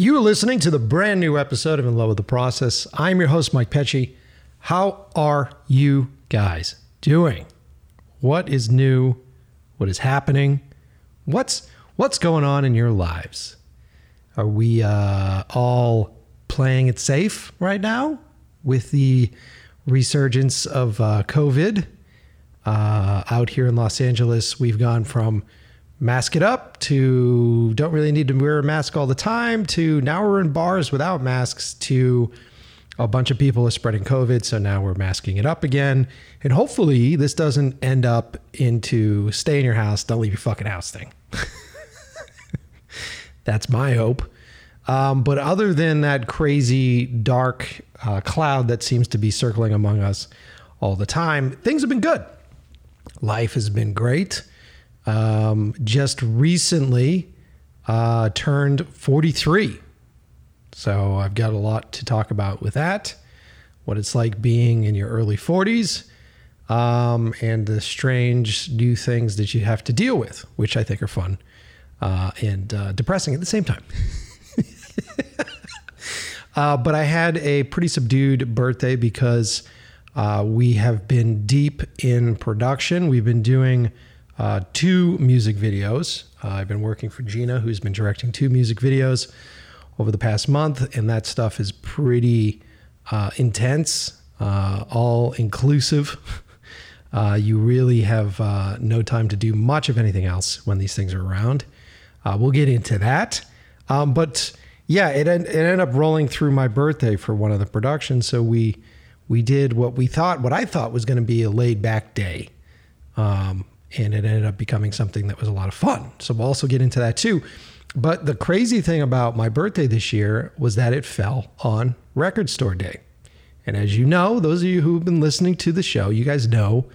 You are listening to the brand new episode of In Love with the Process. I'm your host, Mike Pecci. How are you guys doing? What is new? What is happening? What's what's going on in your lives? Are we uh, all playing it safe right now with the resurgence of uh, COVID uh, out here in Los Angeles? We've gone from mask it up to don't really need to wear a mask all the time to now we're in bars without masks to a bunch of people are spreading COVID. So now we're masking it up again. And hopefully this doesn't end up into stay in your house, don't leave your fucking house thing. That's my hope. Um, but other than that crazy dark uh, cloud that seems to be circling among us all the time, things have been good. Life has been great. Um, just recently uh, turned 43. So I've got a lot to talk about with that. What it's like being in your early 40s, um, and the strange new things that you have to deal with, which I think are fun uh, and uh, depressing at the same time. uh, but I had a pretty subdued birthday because uh, we have been deep in production. We've been doing uh, two music videos. Uh, I've been working for Gina, who's been directing two music videos over the past month, and that stuff is pretty uh, intense, uh, all inclusive. Uh, you really have uh, no time to do much of anything else when these things are around. we'll get into that. Um, but yeah, it, it ended up rolling through my birthday for one of the productions. So we we did what we thought, what I thought was going to be a laid back day. Um, and it ended up becoming something that was a lot of fun. So we'll also get into that too. But the crazy thing about my birthday this year was that it fell on Record Store Day. And as you know, those of you who've been listening to the show, you guys know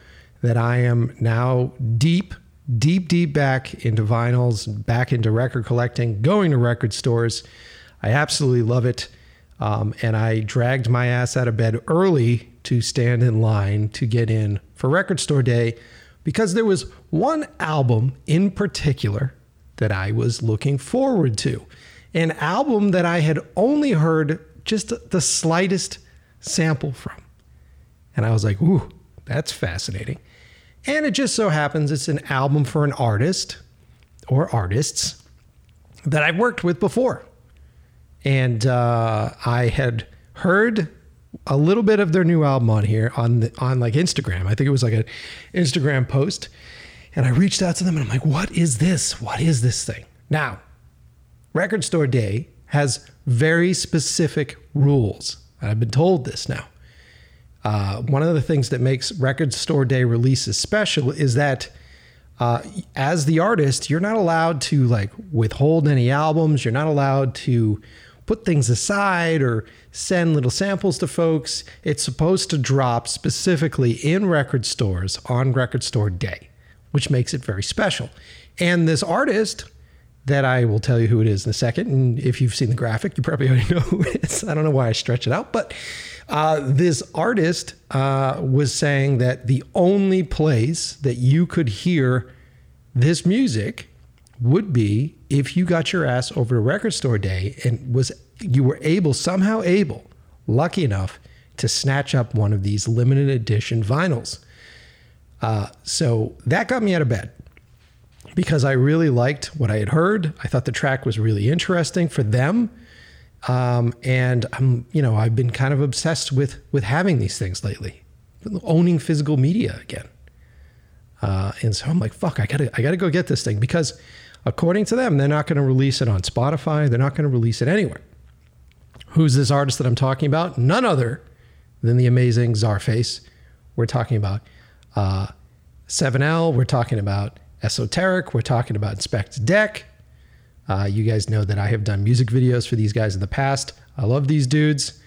that I am now deep, deep, deep back into vinyls, back into record collecting, going to record stores. I absolutely love it. Um, and I dragged my ass out of bed early to stand in line to get in for Record Store Day because there was one album in particular that I was looking forward to. An album that I had only heard just the slightest sample from. And I was like, ooh, that's fascinating. And it just so happens it's an album for an artist or artists that I've worked with before. And uh, I had heard a little bit of their new album on here on the, on like Instagram. I think it was like an Instagram post, and I reached out to them and I'm like, "What is this? What is this thing?" Now, Record Store Day has very specific rules. I've been told this now. Uh, one of the things that makes Record Store Day releases special is that uh, as the artist, you're not allowed to like withhold any albums. You're not allowed to put things aside or send little samples to folks. It's supposed to drop specifically in record stores on Record Store Day, which makes it very special. And this artist that I will tell you who it is in a second, and if you've seen the graphic, you probably already know who it is. I don't know why I stretch it out, but uh, this artist uh, was saying that the only place that you could hear this music would be if you got your ass over to record store day and was you were able somehow able lucky enough to snatch up one of these limited edition vinyls. Uh, so that got me out of bed because i really liked what i had heard. I thought the track was really interesting for them. Um, and i'm you know i've been kind of obsessed with with having these things lately owning physical media again. Uh, and so i'm like fuck i gotta i gotta go get this thing because according to them, they're not going to release it on Spotify. They're not going to release it anywhere. Who's this artist that I'm talking about? None other than the amazing Czarface. We're talking about uh, 7L. We're talking about Esoteric. We're talking about Inspectah Deck. Uh, you guys know that I have done music videos for these guys in the past. I love these dudes.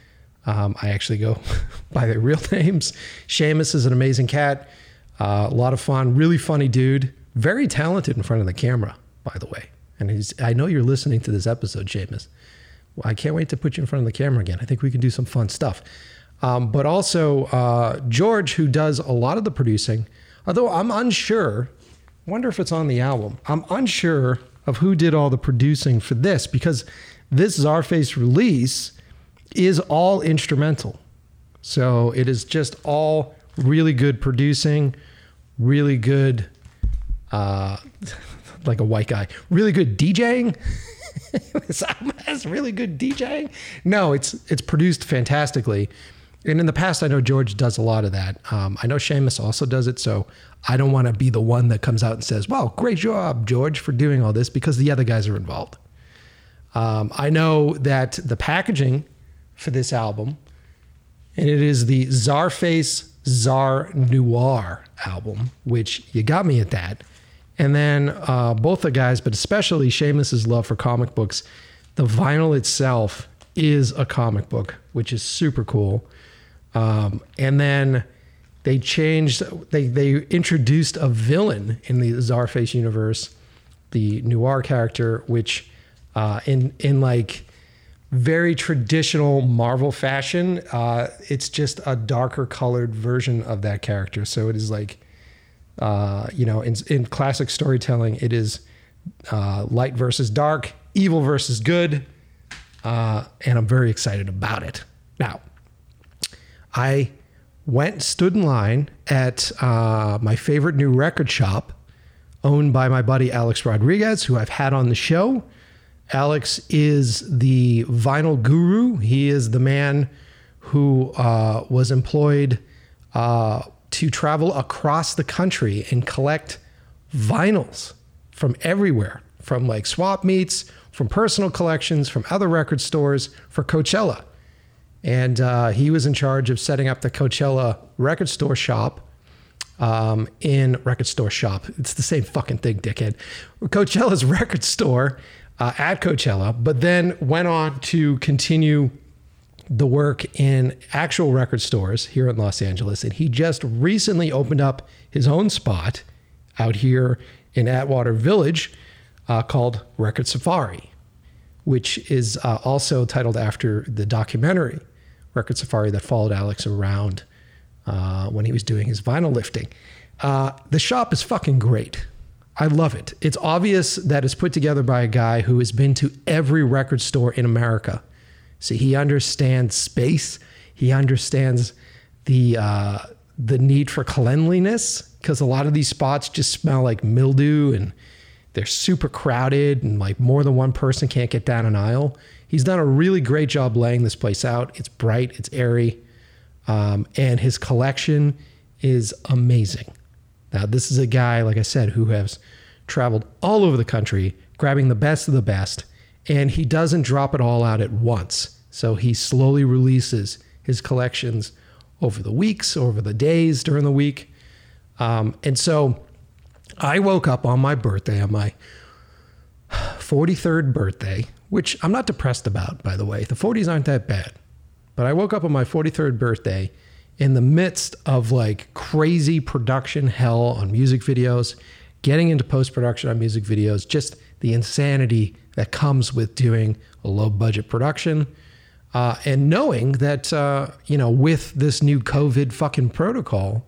Um, I actually go by their real names. Seamus is an amazing cat. Uh, a lot of fun, really funny dude, very talented in front of the camera by the way. And he's, I know you're listening to this episode, Seamus. Well, I can't wait to put you in front of the camera again. I think we can do some fun stuff. Um, but also, uh, George, who does a lot of the producing, although I'm unsure, wonder if it's on the album. I'm unsure of who did all the producing for this because this Czarface release is all instrumental. So it is just all really good producing, really good, uh, like a white guy, really good DJing. this album has really good DJing. No, it's it's produced fantastically. And in the past, I know George does a lot of that. Um, I know Seamus also does it. So I don't want to be the one that comes out and says, "Well, great job, George, for doing all this," because the other guys are involved. Um, I know that the packaging for this album, and it is the Czarface Czar Noir album, which you got me at that. And then uh, both the guys, but especially Seamus's love for comic books, the vinyl itself is a comic book, which is super cool. Um, and then they changed, they they introduced a villain in the Czarface universe, the noir character, which uh, in in like very traditional Marvel fashion, uh, it's just a darker colored version of that character. So it is like, uh, you know, in, in classic storytelling, it is uh, light versus dark, evil versus good, uh, and I'm very excited about it. Now, I went, stood in line at uh, my favorite new record shop, owned by my buddy Alex Rodriguez, who I've had on the show. Alex is the vinyl guru. He is the man who uh, was employed to travel across the country and collect vinyls from everywhere, from like swap meets, from personal collections, from other record stores for Coachella. And uh, he was in charge of setting up the Coachella record store shop um, in record store shop. It's the same fucking thing, dickhead. Coachella's record store uh, at Coachella, but then went on to continue the work in actual record stores here in Los Angeles. And he just recently opened up his own spot out here in Atwater Village uh, called Record Safari, which is uh, also titled after the documentary Record Safari that followed Alex around uh, when he was doing his vinyl lifting. Uh, the shop is fucking great. I love it. It's obvious that it's put together by a guy who has been to every record store in America. So he understands space. He understands the uh, the need for cleanliness because a lot of these spots just smell like mildew and they're super crowded and like more than one person can't get down an aisle. He's done a really great job laying this place out. It's bright, it's airy, um, and his collection is amazing. Now, this is a guy, like I said, who has traveled all over the country, grabbing the best of the best, and he doesn't drop it all out at once. So he slowly releases his collections over the weeks, over the days during the week. Um, and so I woke up on my birthday, on my 43rd birthday, which I'm not depressed about, by the way. The 40s aren't that bad. But I woke up on my 43rd birthday in the midst of like crazy production hell on music videos, getting into post production on music videos, just the insanity that comes with doing a low budget production. Uh, and knowing that, uh, you know, with this new COVID fucking protocol,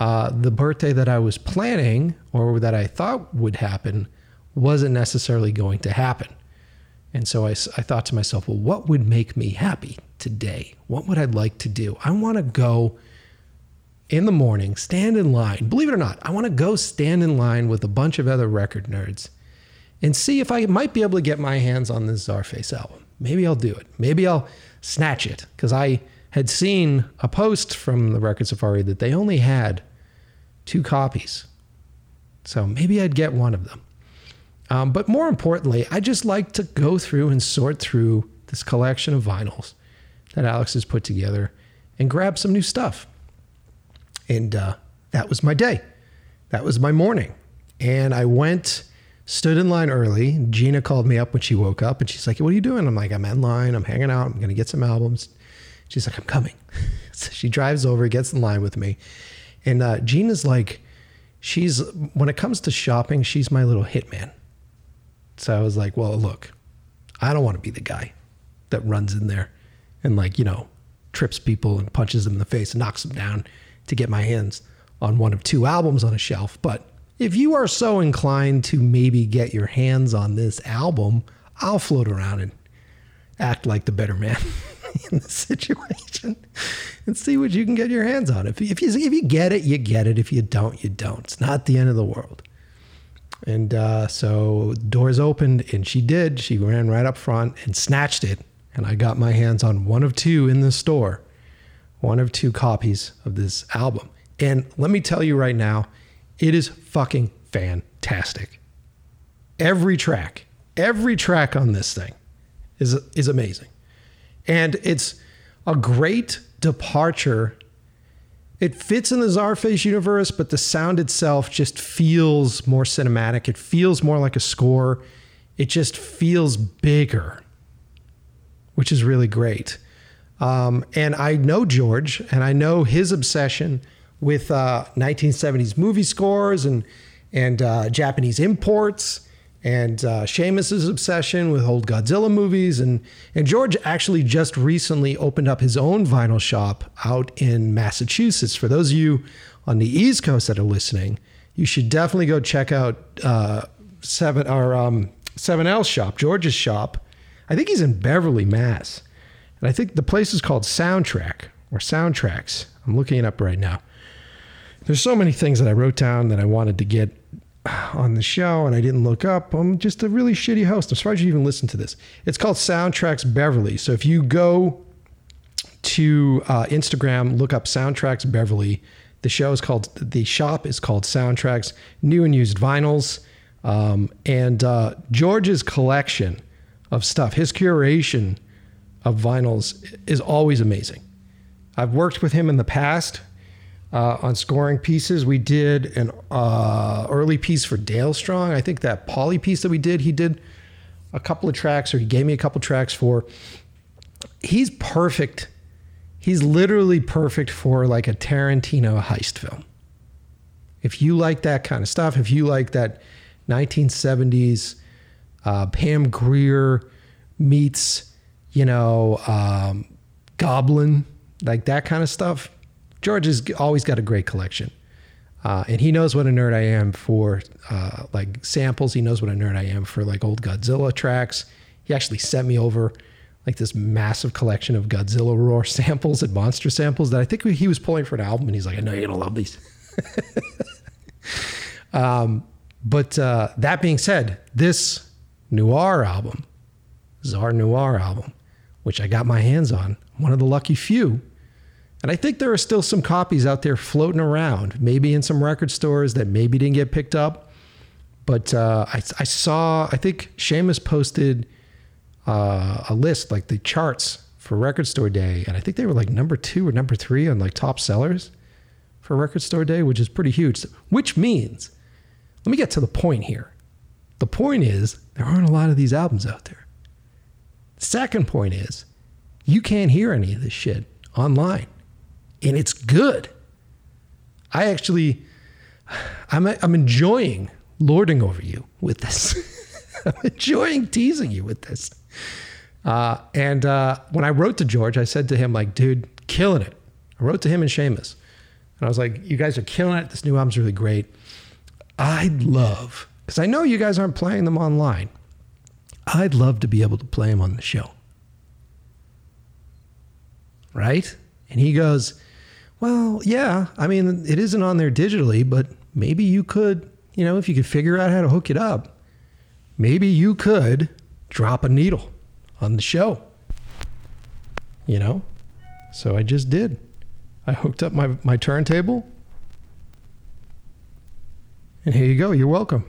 uh, the birthday that I was planning or that I thought would happen wasn't necessarily going to happen. And so I, I thought to myself, well, what would make me happy today? What would I like to do? I want to go in the morning, stand in line. Believe it or not, I want to go stand in line with a bunch of other record nerds and see if I might be able to get my hands on this Czarface album. Maybe I'll do it. Maybe I'll snatch it because I had seen a post from the Record Safari that they only had two copies. So maybe I'd get one of them. Um, but more importantly, I just like to go through and sort through this collection of vinyls that Alex has put together and grab some new stuff. And uh, that was my day. That was my morning. And I went, stood in line early. Gina called me up when she woke up and she's like, What are you doing? I'm like, I'm in line. I'm hanging out. I'm going to get some albums. She's like, I'm coming. so she drives over, gets in line with me. And uh, Gina's like, she's, when it comes to shopping, she's my little hitman. So I was like, Well, look, I don't want to be the guy that runs in there and, like, you know, trips people and punches them in the face and knocks them down to get my hands on one of two albums on a shelf. But if you are so inclined to maybe get your hands on this album, I'll float around and act like the better man in the situation and see what you can get your hands on. If, if, you, if you get it, you get it. If you don't, you don't. It's not the end of the world. And uh, so doors opened, and she did. She ran right up front and snatched it. And I got my hands on one of two in the store, one of two copies of this album. And let me tell you right now, it is fucking fantastic. Every track, every track on this thing is is amazing. And it's a great departure. It fits in the Czarface universe, but the sound itself just feels more cinematic. It feels more like a score. It just feels bigger, which is really great. Um, and I know George, and I know his obsession with uh, 1970s movie scores and and uh, Japanese imports and uh, Seamus's obsession with old Godzilla movies and and George actually just recently opened up his own vinyl shop out in Massachusetts. For those of you on the East Coast that are listening, you should definitely go check out uh, seven or um, Seven L shop, George's shop. I think he's in Beverly, Mass, and I think the place is called Soundtrack or Soundtracks. I'm looking it up right now there's so many things that I wrote down that I wanted to get on the show and I didn't look up. I'm just a really shitty host. I'm surprised you even listened to this. It's called Soundtracks Beverly. So if you go to uh, Instagram, look up Soundtracks Beverly. The show is called, the shop is called Soundtracks, new and used vinyls. Um, and uh, George's collection of stuff, his curation of vinyls is always amazing. I've worked with him in the past uh, on scoring pieces. We did an uh, early piece for Dale Strong. I think that Polly piece that we did, he did a couple of tracks, or he gave me a couple tracks for. He's perfect. He's literally perfect for like a Tarantino heist film. If you like that kind of stuff, if you like that 1970s uh, Pam Grier meets, you know, um, Goblin, like that kind of stuff, George has always got a great collection. Uh, and he knows what a nerd I am for uh, like samples. He knows what a nerd I am for like old Godzilla tracks. He actually sent me over like this massive collection of Godzilla roar samples and monster samples that I think he was pulling for an album. And he's like, I know you're gonna love these. um, but uh, that being said, this noir album, Czar Noir album, which I got my hands on, one of the lucky few and I think there are still some copies out there floating around, maybe in some record stores that maybe didn't get picked up. But uh, I, I, saw, I think Seamus posted uh, a list, like the charts for Record Store Day. And I think they were like number two or number three on like top sellers for Record Store Day, which is pretty huge. Which means, let me get to the point here. The point is, there aren't a lot of these albums out there. The second point is, you can't hear any of this shit online and it's good. I actually, I'm, I'm enjoying lording over you with this. I'm enjoying teasing you with this. Uh, and uh, when I wrote to George, I said to him, like, dude, killing it. I wrote to him and Seamus. And I was like, you guys are killing it. This new album's really great. I'd love, because I know you guys aren't playing them online. I'd love to be able to play them on the show. Right? And he goes, well, yeah. I mean, it isn't on there digitally, but maybe you could, you know, if you could figure out how to hook it up, maybe you could drop a needle on the show. You know? So I just did. I hooked up my, my turntable. And here you go. You're welcome.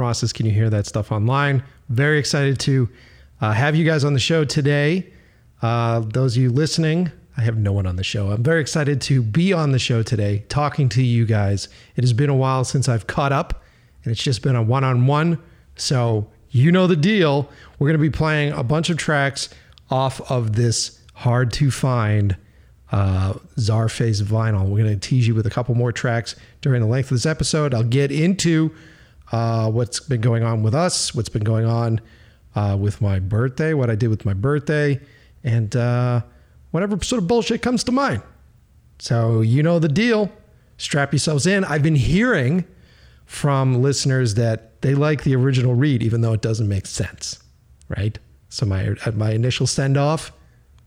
Process can you hear that stuff online. Very excited to uh, have you guys on the show today. Uh, those of you listening, I have no one on the show. I'm very excited to be on the show today, talking to you guys. It has been a while since I've caught up, and it's just been a one on one. So, you know the deal. We're going to be playing a bunch of tracks off of this hard to find uh, Czarface vinyl. We're going to tease you with a couple more tracks during the length of this episode. I'll get into uh, what's been going on with us, what's been going on uh, with my birthday, what I did with my birthday, and uh, whatever sort of bullshit comes to mind. So, you know the deal. Strap yourselves in. I've been hearing from listeners that they like the original read, even though it doesn't make sense, right? So, my, my initial send off,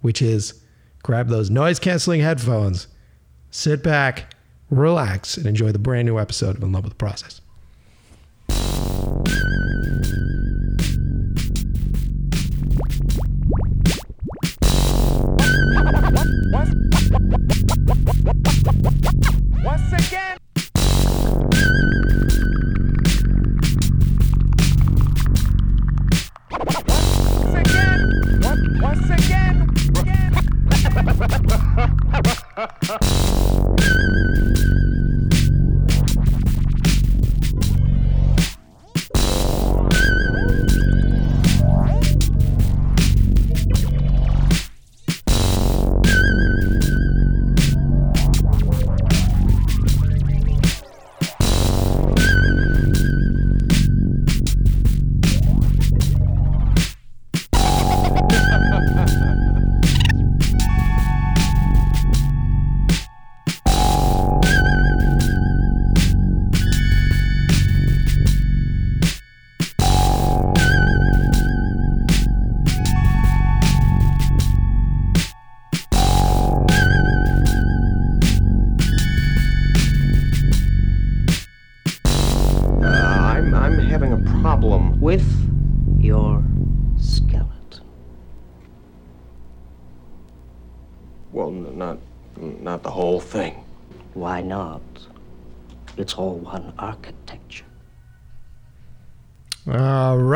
which is grab those noise canceling headphones, sit back, relax, and enjoy the brand new episode of In Love with the Process. Bye.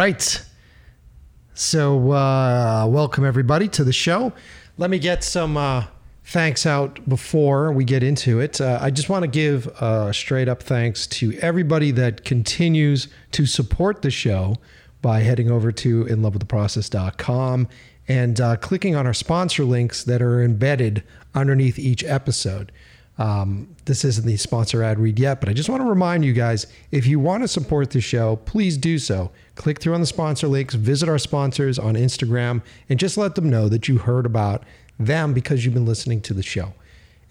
Right. So, uh, welcome everybody to the show. Let me get some uh, thanks out before we get into it. Uh, I just want to give uh, straight up thanks to everybody that continues to support the show by heading over to inlovewiththeprocess.com and uh, clicking on our sponsor links that are embedded underneath each episode. Um, this isn't the sponsor ad read yet, but I just want to remind you guys if you want to support the show, please do so. Click through on the sponsor links, visit our sponsors on Instagram, and just let them know that you heard about them because you've been listening to the show.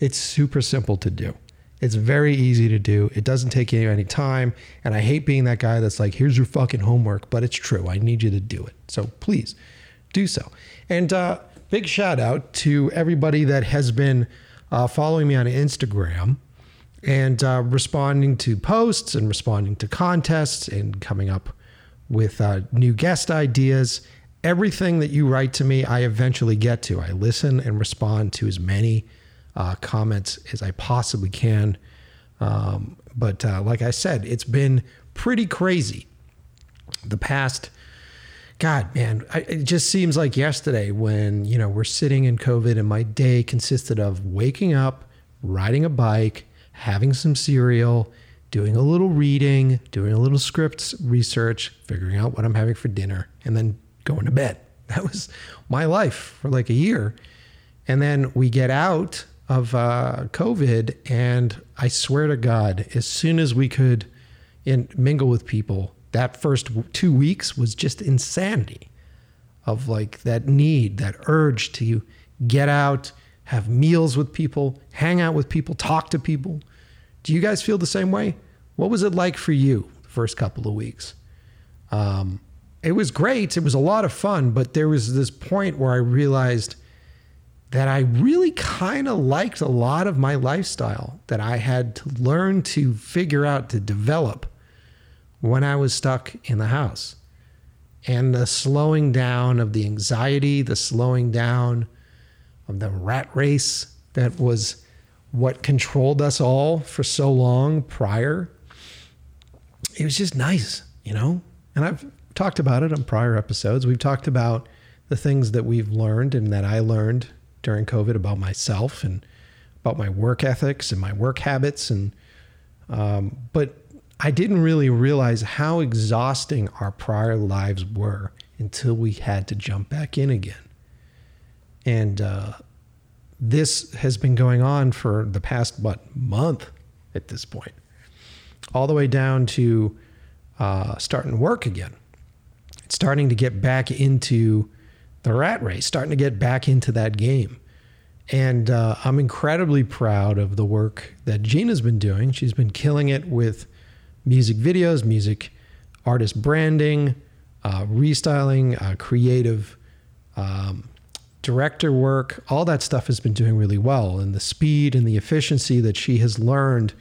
It's super simple to do. It's very easy to do. It doesn't take you any time. And I hate being that guy that's like, here's your fucking homework, but it's true. I need you to do it. So please do so. And uh, big shout out to everybody that has been uh, following me on Instagram and uh, responding to posts and responding to contests and coming up with uh, new guest ideas. Everything that you write to me, I eventually get to. I listen and respond to as many uh, comments as I possibly can. Um, but uh, like I said, it's been pretty crazy the past God, man, I, it just seems like yesterday when, you know, we're sitting in COVID and my day consisted of waking up, riding a bike, having some cereal, doing a little reading, doing a little scripts research, figuring out what I'm having for dinner, and then going to bed. That was my life for like a year. And then we get out of uh, COVID, and I swear to God, as soon as we could in, mingle with people, that first two weeks was just insanity of like that need, that urge to get out, have meals with people, hang out with people, talk to people. Do you guys feel the same way? What was it like for you the first couple of weeks? Um, it was great. It was a lot of fun, but there was this point where I realized that I really kind of liked a lot of my lifestyle that I had to learn to figure out to develop when I was stuck in the house. And the slowing down of the anxiety, the slowing down of the rat race that was what controlled us all for so long prior. it was just nice, you know? And I've talked about it on prior episodes. We've talked about the things that we've learned and that I learned during COVID about myself and about my work ethics and my work habits. And, um, but I didn't really realize how exhausting our prior lives were until we had to jump back in again. And uh, this has been going on for the past, what, month at this point, all the way down to uh, starting work again. It's starting to get back into the rat race, starting to get back into that game. And uh, I'm incredibly proud of the work that Gina's been doing. She's been killing it with music videos, music artist branding, uh, restyling, uh, creative um, director work. All that stuff has been doing really well. And the speed and the efficiency that she has learned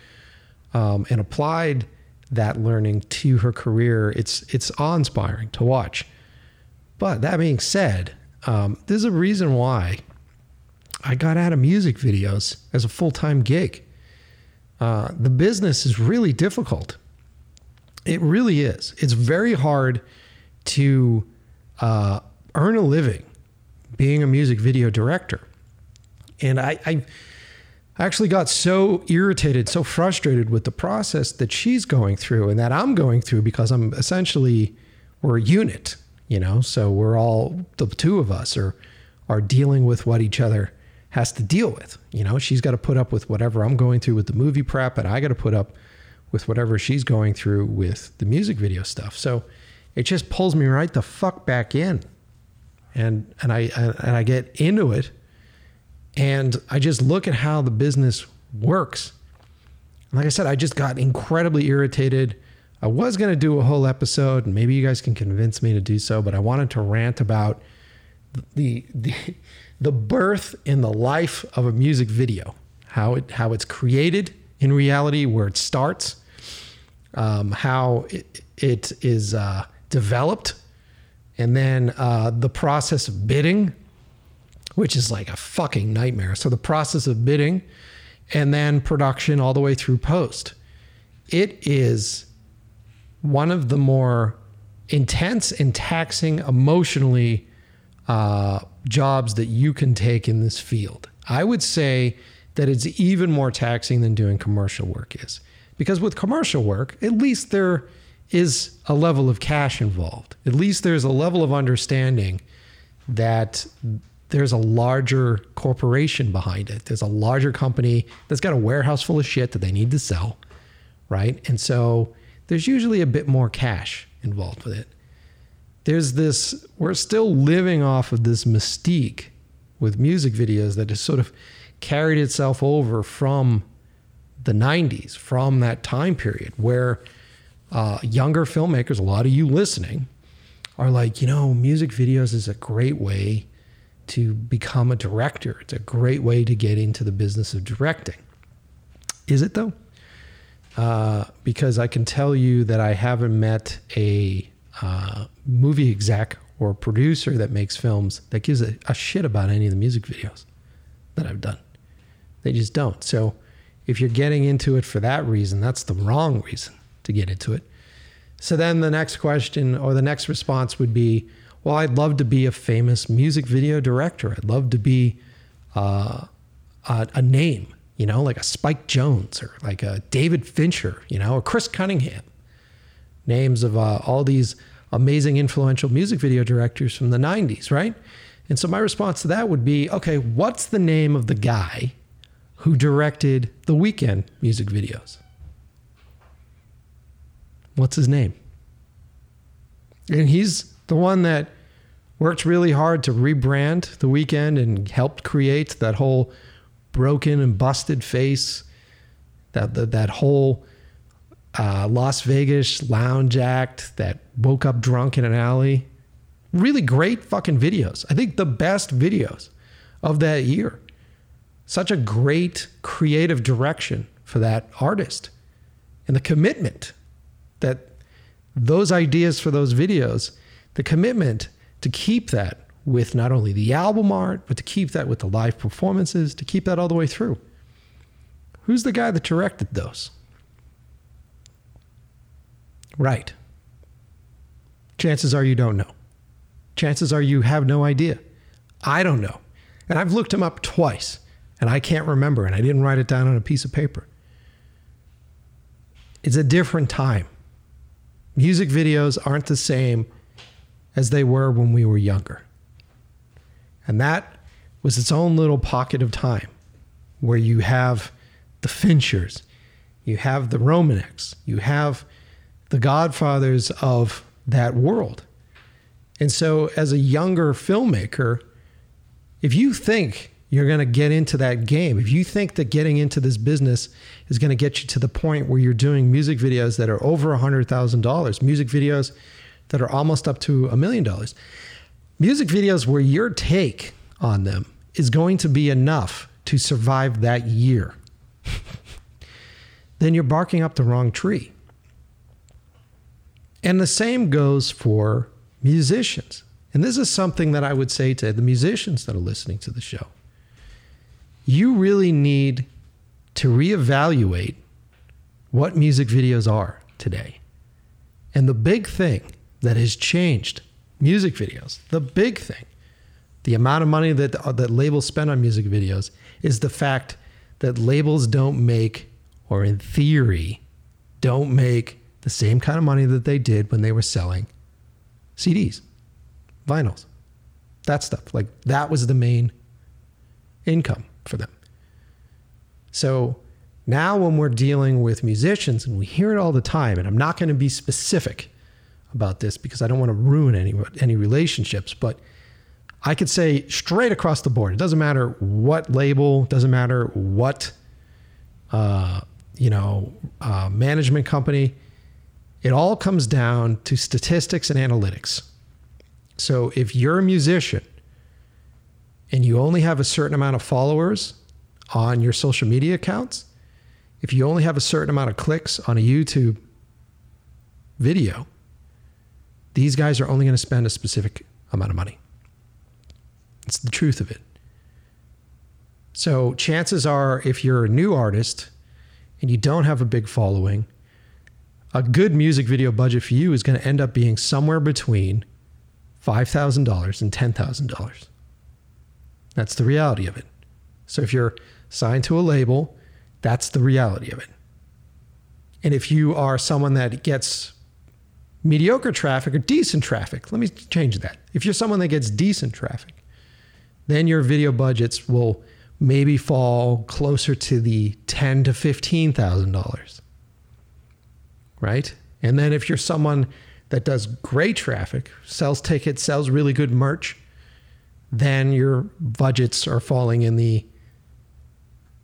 um, and applied that learning to her career, it's it's awe-inspiring to watch. But that being said, um, there's a reason why I got out of music videos as a full-time gig. Uh, the business is really difficult. It really is. It's very hard to uh, earn a living being a music video director. And I, I actually got so irritated, so frustrated with the process that she's going through and that I'm going through because I'm essentially, we're a unit, you know? So we're all, the two of us are, are dealing with what each other has to deal with. You know, she's got to put up with whatever I'm going through with the movie prep, and I got to put up with whatever she's going through with the music video stuff. So it just pulls me right the fuck back in. And and I and I get into it and I just look at how the business works. And like I said, I just got incredibly irritated. I was going to do a whole episode and maybe you guys can convince me to do so, but I wanted to rant about the the the birth and the life of a music video, how it how it's created in reality, where it starts, um, how it, it is uh, developed, and then uh, the process of bidding, which is like a fucking nightmare. So the process of bidding, and then production all the way through post. It is one of the more intense and taxing emotionally uh, jobs that you can take in this field. I would say that it's even more taxing than doing commercial work is. Because with commercial work, at least there is a level of cash involved. At least there's a level of understanding that there's a larger corporation behind it. There's a larger company that's got a warehouse full of shit that they need to sell, right? And so there's usually a bit more cash involved with it. There's this, we're still living off of this mystique with music videos that has sort of carried itself over from the 90s, from that time period where uh, younger filmmakers, a lot of you listening, are like, you know, music videos is a great way to become a director. It's a great way to get into the business of directing. Is it though? Uh, because I can tell you that I haven't met a uh, movie exec or producer that makes films that gives a, a shit about any of the music videos that I've done. They just don't. So if you're getting into it for that reason, that's the wrong reason to get into it. So then the next question or the next response would be, well, I'd love to be a famous music video director. I'd love to be uh, a, a name, you know, like a Spike Jonze or like a David Fincher, you know, or Chris Cunningham. Names of uh, all these amazing, influential music video directors from the 90s, right? And so my response to that would be okay, what's the name of the guy who directed the Weeknd music videos? What's his name? And he's the one that worked really hard to rebrand the Weeknd and helped create that whole broken and busted face, that that, that whole uh, Las Vegas lounge act that woke up drunk in an alley. Really great fucking videos. I think the best videos of that year. Such a great creative direction for that artist and the commitment that those ideas for those videos, the commitment to keep that with not only the album art, but to keep that with the live performances, to keep that all the way through. Who's the guy that directed those? Right. Chances are you don't know. Chances are you have no idea. I don't know. And I've looked him up twice and I can't remember and I didn't write it down on a piece of paper. It's a different time. Music videos aren't the same as they were when we were younger. And that was its own little pocket of time where you have the Finchers, you have the Romaneks, you have the godfathers of that world. And so, as a younger filmmaker, if you think you're going to get into that game, if you think that getting into this business is going to get you to the point where you're doing music videos that are over $100,000, music videos that are almost up to a million dollars, music videos where your take on them is going to be enough to survive that year, then you're barking up the wrong tree. And the same goes for musicians. And this is something that I would say to the musicians that are listening to the show. You really need to reevaluate what music videos are today. And the big thing that has changed music videos, the big thing, the amount of money that, uh, that labels spend on music videos is the fact that labels don't make, or in theory, don't make the same kind of money that they did when they were selling CDs, vinyls, that stuff. Like that was the main income for them. So now when we're dealing with musicians, and we hear it all the time, and I'm not going to be specific about this because I don't want to ruin any any relationships, but I could say straight across the board. It doesn't matter what label, doesn't matter what uh, you know uh, management company. It all comes down to statistics and analytics. So if you're a musician and you only have a certain amount of followers on your social media accounts, if you only have a certain amount of clicks on a YouTube video, these guys are only going to spend a specific amount of money. It's the truth of it. So, chances are, if you're a new artist and you don't have a big following, a good music video budget for you is going to end up being somewhere between $5,000 and $10,000. That's the reality of it. So if you're signed to a label, that's the reality of it. And if you are someone that gets mediocre traffic or decent traffic, let me change that. If you're someone that gets decent traffic, then your video budgets will maybe fall closer to the ten to fifteen thousand dollars right? And then if you're someone that does great traffic, sells tickets, sells really good merch, then your budgets are falling in the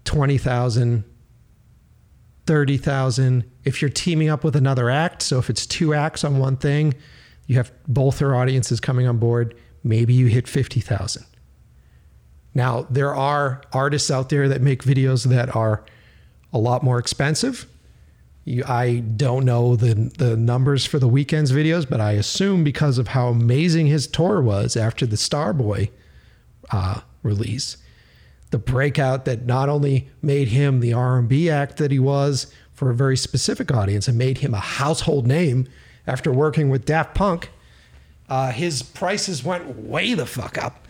20,000 30,000 if you're teaming up with another act, so if it's two acts on one thing, you have both their audiences coming on board, maybe you hit 50,000. Now, there are artists out there that make videos that are a lot more expensive you, I don't know the the numbers for the Weeknd's videos, but I assume because of how amazing his tour was after the Starboy uh, release, the breakout that not only made him the R&B act that he was for a very specific audience and made him a household name after working with Daft Punk, uh, his prices went way the fuck up.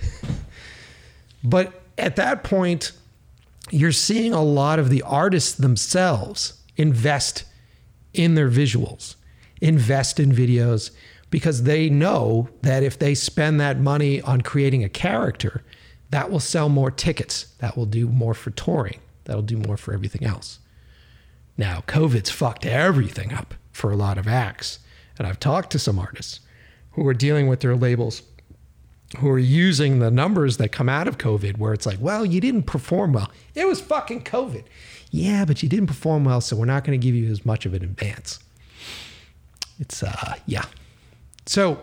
but at that point, you're seeing a lot of the artists themselves invest in their visuals, invest in videos, because they know that if they spend that money on creating a character, that will sell more tickets. That will do more for touring. That'll do more for everything else. Now, COVID's fucked everything up for a lot of acts. And I've talked to some artists who are dealing with their labels who are using the numbers that come out of COVID, where it's like, well, you didn't perform well. It was fucking COVID. Yeah, but you didn't perform well, so we're not going to give you as much of an advance. It's, uh, yeah. So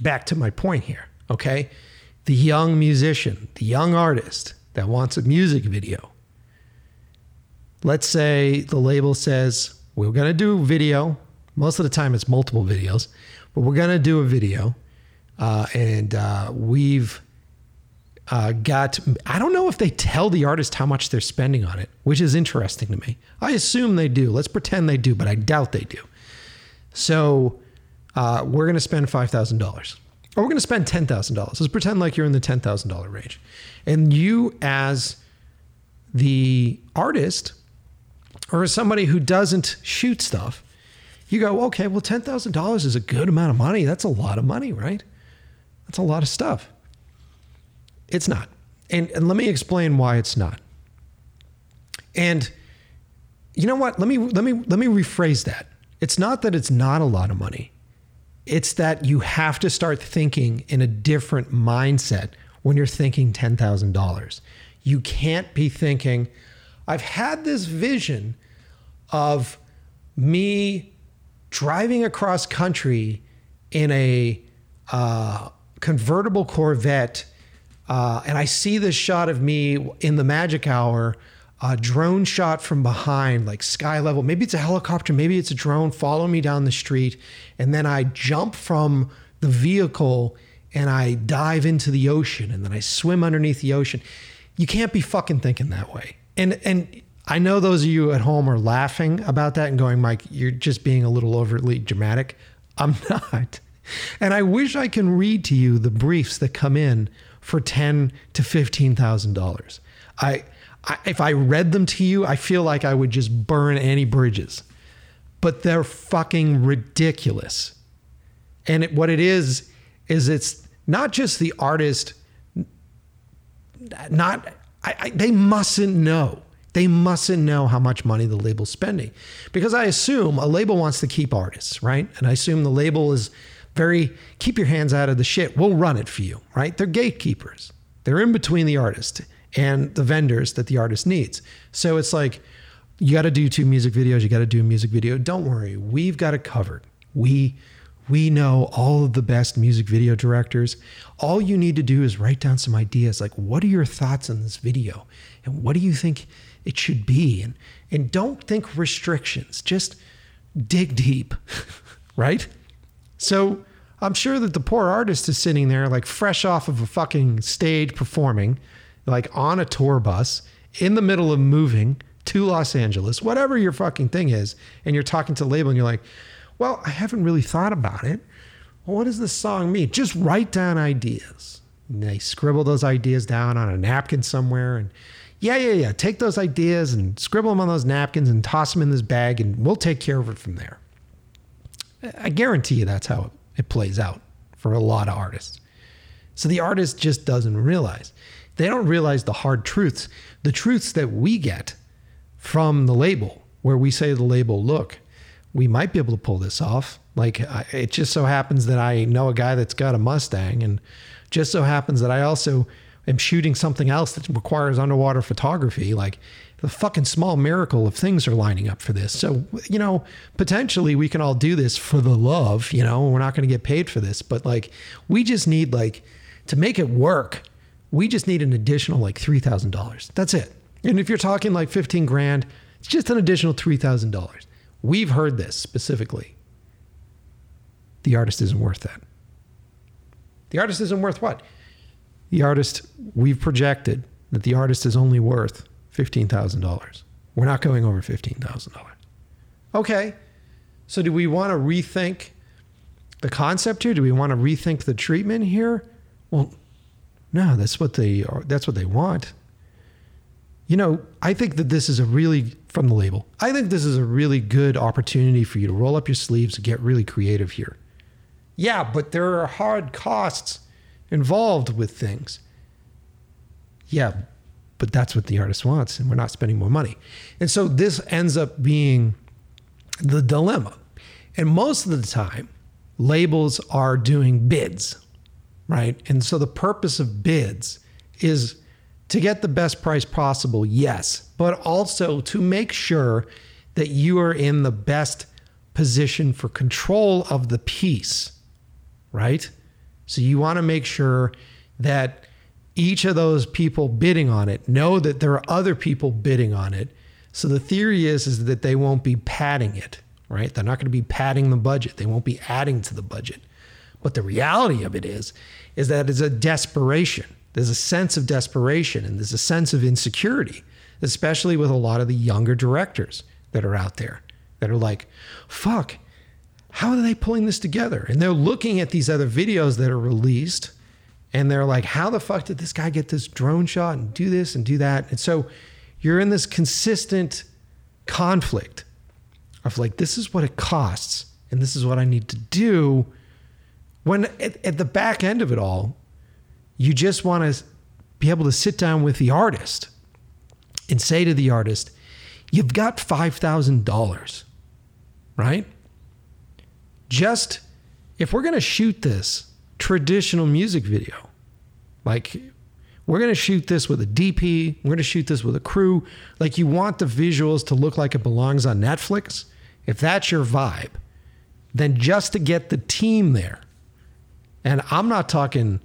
back to my point here, okay? The young musician, the young artist that wants a music video. Let's say the label says, we're going to do video. Most of the time, it's multiple videos, but we're going to do a video. Uh, and uh, we've uh, got i don't know if they tell the artist how much they're spending on it which is interesting to me i assume they do let's pretend they do but i doubt they do So uh, we're going to spend $5,000 or we're going to spend $10,000. Let's pretend like you're in the $10,000 range. And you, as the artist or as somebody who doesn't shoot stuff, you go, okay, well, $10,000 is a good amount of money. That's a lot of money, right? That's a lot of stuff. It's not. And, and let me explain why it's not. And you know what? Let me let me let me rephrase that. It's not that it's not a lot of money. It's that you have to start thinking in a different mindset when you're thinking $10,000. You can't be thinking, I've had this vision of me driving across country in a uh, convertible Corvette, uh, and I see this shot of me in the magic hour, a drone shot from behind, like sky level. Maybe it's a helicopter, maybe it's a drone, follow me down the street, and then I jump from the vehicle and I dive into the ocean, and then I swim underneath the ocean. You can't be fucking thinking that way. And and I know those of you at home are laughing about that and going, Mike, you're just being a little overly dramatic. I'm not. And I wish I can read to you the briefs that come in for ten to fifteen thousand dollars. I, I if I read them to you, I feel like I would just burn any bridges. But they're fucking ridiculous. And it, what it is is it's not just the artist not I, I, they mustn't know. They mustn't know how much money the label's spending. Because i assume a label wants to keep artists right? And i assume the label is very keep your hands out of the shit. We'll run it for you right? They're gatekeepers. They're in between the artist and the vendors that the artist needs so it's like you got to do two music videos you got to do a music video don't worry we've got it covered we we know all of the best music video directors. All you need to do is write down some ideas like what are your thoughts on this video and what do you think it should be and and don't think restrictions. Just dig deep, right? So, I'm sure that the poor artist is sitting there like fresh off of a fucking stage performing like on a tour bus in the middle of moving to Los Angeles, whatever your fucking thing is, and you're talking to label and you're like, well, I haven't really thought about it. Well, what does this song mean? Just write down ideas. And they scribble those ideas down on a napkin somewhere. And yeah, yeah, yeah. Take those ideas and scribble them on those napkins and toss them in this bag, and we'll take care of it from there. I guarantee you that's how it plays out for a lot of artists. So the artist just doesn't realize. They don't realize the hard truths, the truths that we get from the label, where we say to the label, look, we might be able to pull this off. Like it just so happens that I know a guy that's got a Mustang, and just so happens that I also am shooting something else that requires underwater photography. Like the fucking small miracle of things are lining up for this. So you know, potentially we can all do this for the love. You know, we're not going to get paid for this, but like we just need like to make it work. We just need an additional like three thousand dollars. That's it. And if you're talking like fifteen grand, it's just an additional three thousand dollars. We've heard this specifically. The artist isn't worth that. The artist isn't worth what? The artist, we've projected that the artist is only worth $15,000. We're not going over $15,000. Okay. So do we want to rethink the concept here? Do we want to rethink the treatment here? Well, no, that's what they are, that's what they want. You know, I think that this is a really from the label. I think this is a really good opportunity for you to roll up your sleeves and get really creative here. Yeah, but there are hard costs involved with things. Yeah, but that's what the artist wants, and we're not spending more money. And so this ends up being the dilemma. And most of the time, labels are doing bids, right? And so the purpose of bids is to get the best price possible, yes, but also to make sure that you are in the best position for control of the piece, right? So you want to make sure that each of those people bidding on it know that there are other people bidding on it. So the theory is is that they won't be padding it, right? They're not going to be padding the budget. They won't be adding to the budget. But the reality of it is is that it's a desperation. There's a sense of desperation and there's a sense of insecurity, especially with a lot of the younger directors that are out there that are like, fuck, how are they pulling this together? And they're looking at these other videos that are released and they're like, how the fuck did this guy get this drone shot and do this and do that? And so you're in this consistent conflict of like, this is what it costs and this is what I need to do. When at, at the back end of it all, you just want to be able to sit down with the artist and say to the artist, you've got $5,000, right? Just if we're going to shoot this traditional music video, like we're going to shoot this with a DP, we're going to shoot this with a crew, like you want the visuals to look like it belongs on Netflix, if that's your vibe, then just to get the team there. And I'm not talking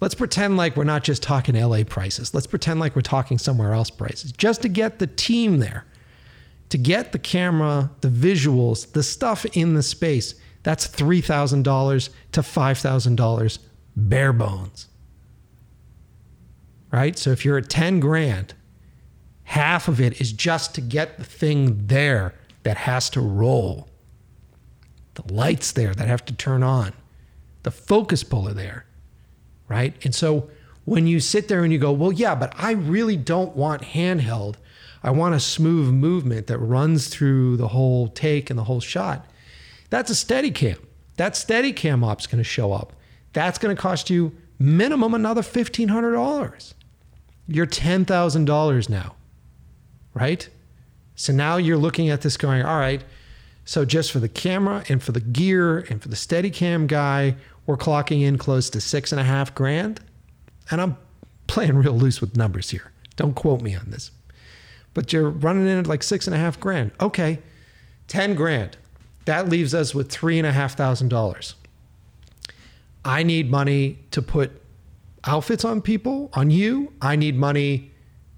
let's pretend like we're not just talking LA prices. Let's pretend like we're talking somewhere else prices. Just to get the team there, to get the camera, the visuals, the stuff in the space, that's $3,000 to $5,000 bare bones. Right? So if you're at 10 grand, half of it is just to get the thing there that has to roll. The lights there that have to turn on. The focus puller there right? And so when you sit there and you go, well, yeah, but I really don't want handheld. I want a smooth movement that runs through the whole take and the whole shot. That's a steady cam. That steady cam op's going to show up. That's going to cost you minimum another $1,500. You're $10,000 now, right? So now you're looking at this going, all right, so just for the camera and for the gear and for the steady cam guy, we're clocking in close to six and a half grand. And I'm playing real loose with numbers here. Don't quote me on this. But you're running in at like six and a half grand. Okay, 10 grand. That leaves us with three and a half thousand dollars. I need money to put outfits on people, on you. I need money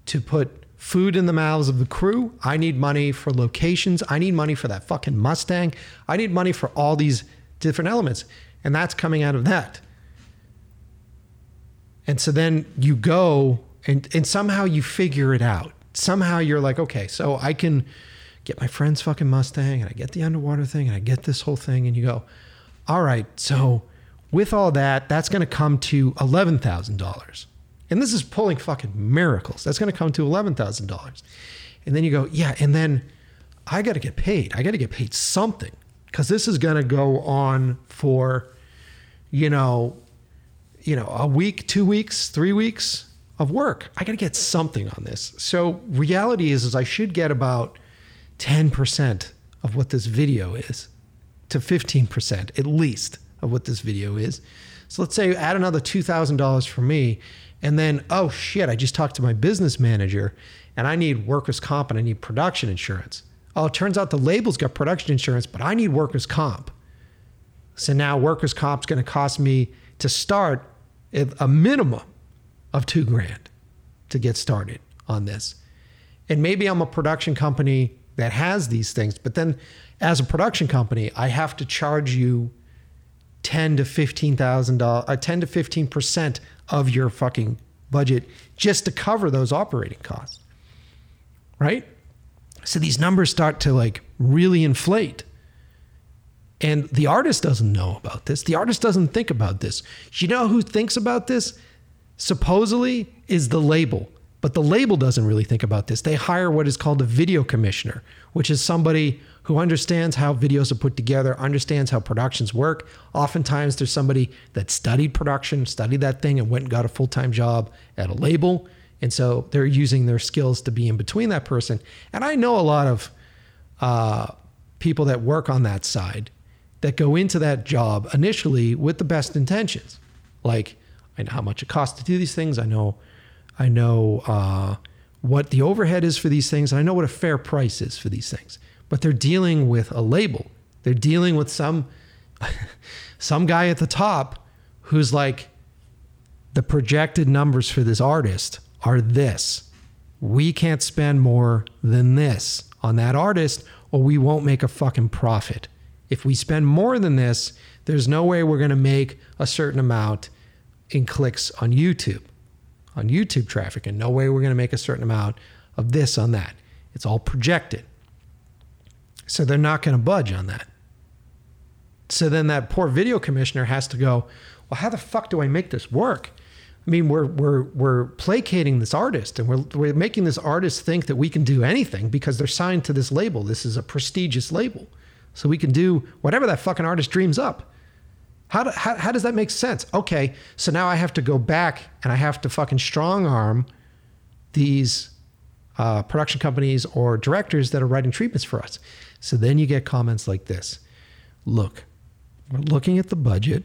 to put food in the mouths of the crew. I need money for locations. I need money for that fucking Mustang. I need money for all these different elements. And that's coming out of that. And so then you go and, and somehow you figure it out. Somehow you're like, okay, so I can get my friend's fucking Mustang and I get the underwater thing and I get this whole thing. And you go, all right, so with all that, that's going to come to $11,000. And this is pulling fucking miracles. That's going to come to $11,000. And then you go, yeah, and then I got to get paid. I got to get paid something because this is going to go on for, you know, you know, a week, two weeks, three weeks of work. I got to get something on this. So reality is, is I should get about 10% of what this video is to 15% at least of what this video is. So let's say add another $2,000 for me. And then, oh shit, I just talked to my business manager and I need workers' comp and I need production insurance. Oh, it turns out the label's got production insurance, but I need workers' comp. So now workers' comp's going to cost me to start a minimum of two grand to get started on this. And maybe I'm a production company that has these things, but then as a production company, I have to charge you ten to fifteen thousand dollars, uh, ten to fifteen percent of your fucking budget just to cover those operating costs, right? So these numbers start to like really inflate. And the artist doesn't know about this. The artist doesn't think about this. You know who thinks about this? Supposedly is the label. But the label doesn't really think about this. They hire what is called a video commissioner, which is somebody who understands how videos are put together, understands how productions work. Oftentimes, there's somebody that studied production, studied that thing, and went and got a full time job at a label. And so they're using their skills to be in between that person. And I know a lot of uh, people that work on that side that go into that job initially with the best intentions. Like, I know how much it costs to do these things. I know, I know uh, what the overhead is for these things, and I know what a fair price is for these things. But they're dealing with a label. They're dealing with some some guy at the top who's like, the projected numbers for this artist are this. We can't spend more than this on that artist, or we won't make a fucking profit. If we spend more than this, there's no way we're going to make a certain amount in clicks on YouTube, on YouTube traffic, and no way we're going to make a certain amount of this on that. It's all projected. So they're not going to budge on that. So then that poor video commissioner has to go, well, how the fuck do I make this work? I mean, we're we're we're placating this artist, and we're we're making this artist think that we can do anything because they're signed to this label. This is a prestigious label, so we can do whatever that fucking artist dreams up. How, do, how, how does that make sense? Okay, so now I have to go back and I have to fucking strong arm these uh, production companies or directors that are writing treatments for us. So then you get comments like this Look, we're looking at the budget,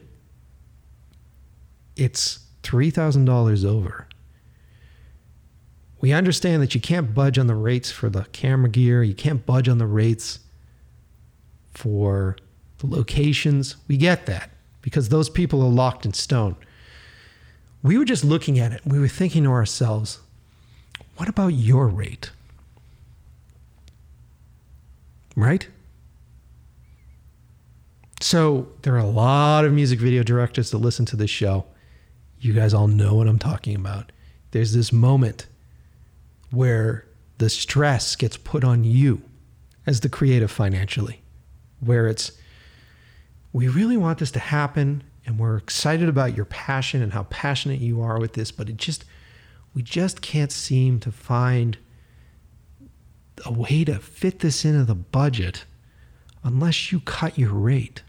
it's $3,000 over. We understand that you can't budge on the rates for the camera gear, you can't budge on the rates for the locations. We get that because those people are locked in stone. We were just looking at it. We were thinking to ourselves, what about your rate? Right? So there are a lot of music video directors that listen to this show. You guys all know what I'm talking about. There's this moment where the stress gets put on you as the creative financially, where it's, we really want this to happen and we're excited about your passion and how passionate you are with this, but it just, we just can't seem to find a way to fit this into the budget unless you cut your rate.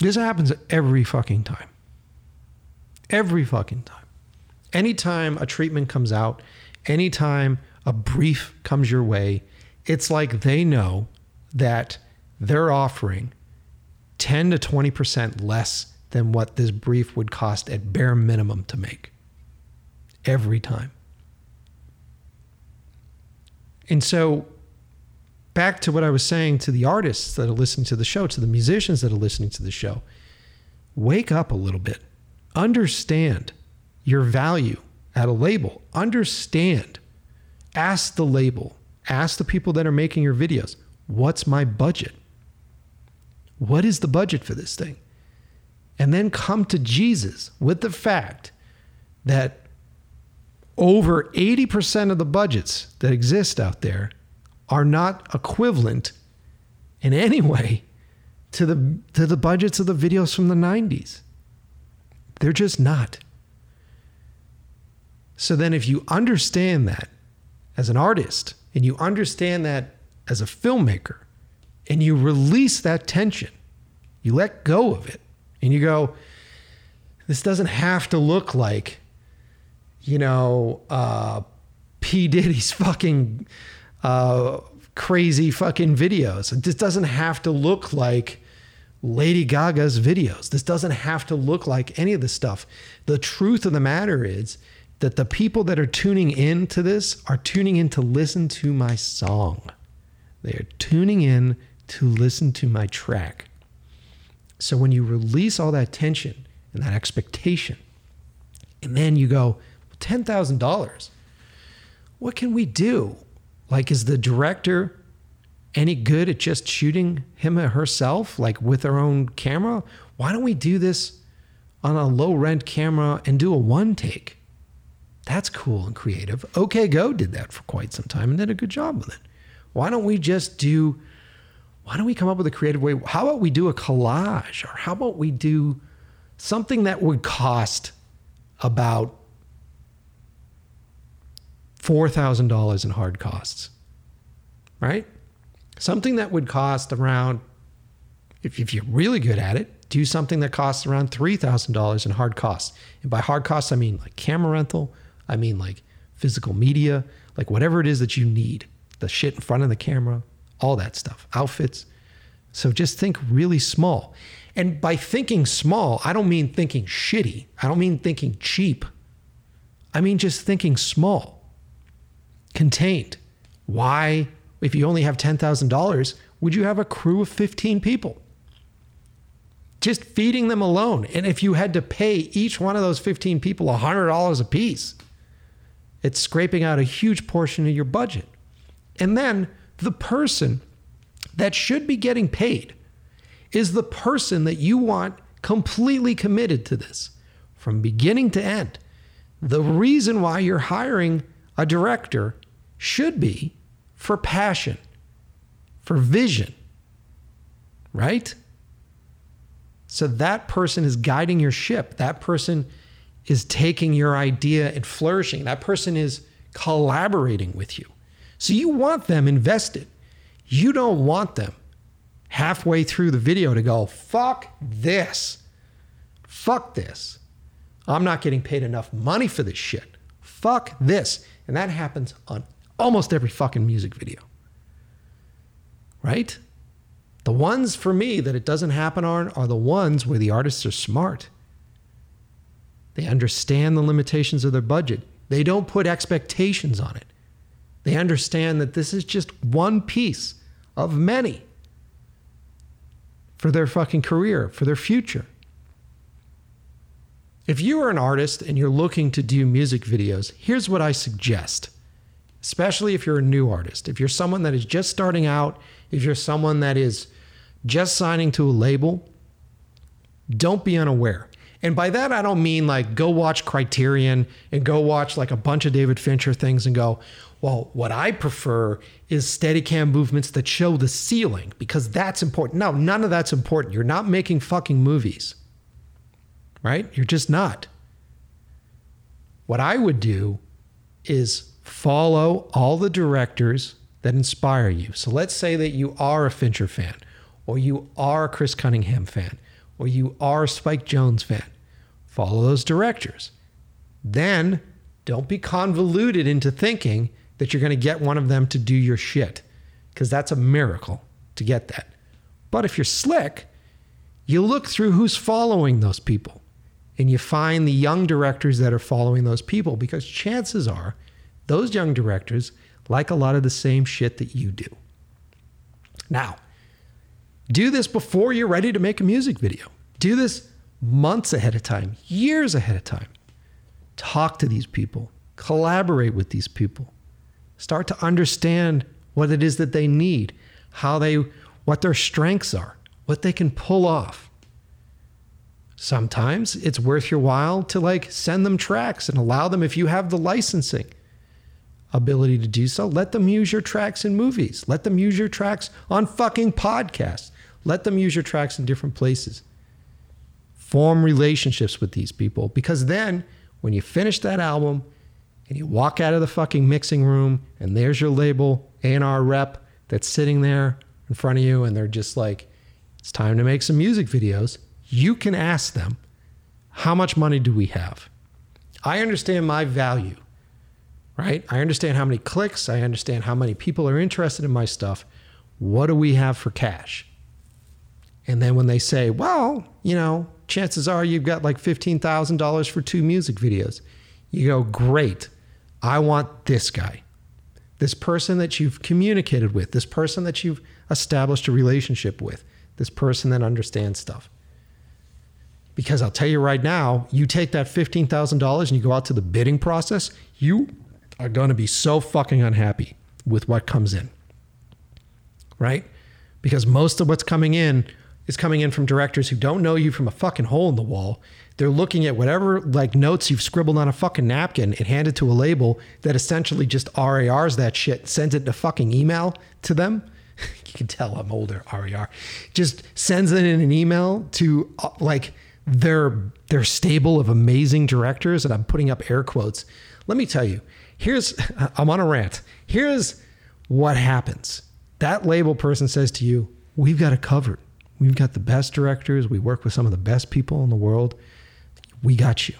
This happens every fucking time. Every fucking time. Anytime a treatment comes out, anytime a brief comes your way, it's like they know that they're offering 10 to 20% less than what this brief would cost at bare minimum to make. Every time. And so, back to what I was saying to the artists that are listening to the show, to the musicians that are listening to the show wake up a little bit. Understand your value at a label. Understand. Ask the label, ask the people that are making your videos, what's my budget? What is the budget for this thing? And then come to Jesus with the fact that over 80% of the budgets that exist out there are not equivalent in any way to the to the budgets of the videos from the 90s. They're just not. So then if you understand that as an artist and you understand that as a filmmaker and you release that tension, you let go of it and you go this doesn't have to look like you know, uh, P. Diddy's fucking uh, crazy fucking videos. This doesn't have to look like Lady Gaga's videos. This doesn't have to look like any of this stuff. The truth of the matter is that the people that are tuning in to this are tuning in to listen to my song. They are tuning in to listen to my track. So when you release all that tension and that expectation, and then you go, $10,000. What can we do? Like, is the director any good at just shooting him or herself, like with their own camera? Why don't we do this on a low rent camera and do a one take? That's cool and creative. OK Go did that for quite some time and did a good job with it. Why don't we just do, why don't we come up with a creative way? How about we do a collage or how about we do something that would cost about $4,000 in hard costs, right? Something that would cost around, if, if you're really good at it, do something that costs around $3,000 in hard costs. And by hard costs, I mean like camera rental, I mean like physical media, like whatever it is that you need, the shit in front of the camera, all that stuff, outfits. So just think really small. And by thinking small, I don't mean thinking shitty. I don't mean thinking cheap. I mean just thinking small contained. Why, if you only have $10,000, would you have a crew of 15 people? Just feeding them alone. And if you had to pay each one of those 15 people $100 a piece, it's scraping out a huge portion of your budget. And then the person that should be getting paid is the person that you want completely committed to this from beginning to end. The reason why you're hiring a director should be for passion, for vision, right? So that person is guiding your ship. That person is taking your idea and flourishing. That person is collaborating with you. So you want them invested. You don't want them halfway through the video to go, fuck this. Fuck this. I'm not getting paid enough money for this shit. Fuck this. And that happens on almost every fucking music video. Right? The ones for me that it doesn't happen on are the ones where the artists are smart. They understand the limitations of their budget. They don't put expectations on it. They understand that this is just one piece of many for their fucking career, for their future. If you are an artist and you're looking to do music videos, here's what I suggest. Especially if you're a new artist, if you're someone that is just starting out, if you're someone that is just signing to a label, don't be unaware. And by that, I don't mean like go watch Criterion and go watch like a bunch of David Fincher things and go, well, what I prefer is Steadicam movements that show the ceiling because that's important. No, none of that's important. You're not making fucking movies, right? You're just not. What I would do is follow all the directors that inspire you. So let's say that you are a Fincher fan, or you are a Chris Cunningham fan, or you are a Spike Jonze fan. Follow those directors. Then don't be convoluted into thinking that you're going to get one of them to do your shit, because that's a miracle to get that. But if you're slick, you look through who's following those people and you find the young directors that are following those people because chances are those young directors like a lot of the same shit that you do. Now, do this before you're ready to make a music video. Do this months ahead of time, years ahead of time. Talk to these people, collaborate with these people. Start to understand what it is that they need, how they what their strengths are, what they can pull off. Sometimes it's worth your while to like send them tracks and allow them if you have the licensing ability to do so, let them use your tracks in movies. Let them use your tracks on fucking podcasts. Let them use your tracks in different places. Form relationships with these people because then when you finish that album and you walk out of the fucking mixing room and there's your label A&R rep that's sitting there in front of you and they're just like it's time to make some music videos, you can ask them, how much money do we have? I understand my value right? I understand how many clicks, I understand how many people are interested in my stuff. What do we have for cash? And then when they say, well, you know, chances are you've got like $15,000 for two music videos, you go, great. I want this guy, this person that you've communicated with, this person that you've established a relationship with, this person that understands stuff. Because I'll tell you right now, you take that $15,000 and you go out to the bidding process, you are going to be so fucking unhappy with what comes in. Right? Because most of what's coming in is coming in from directors who don't know you from a fucking hole in the wall. They're looking at whatever like notes you've scribbled on a fucking napkin and handed to a label that essentially just RARs that shit, sends it a fucking email to them. you can tell I'm older, RAR. Just sends it in an email to uh, like their their stable of amazing directors, and I'm putting up air quotes. Let me tell you, here's I'm on a rant. Here's what happens. That label person says to you, "We've got it covered. We've got the best directors. We work with some of the best people in the world. We got you."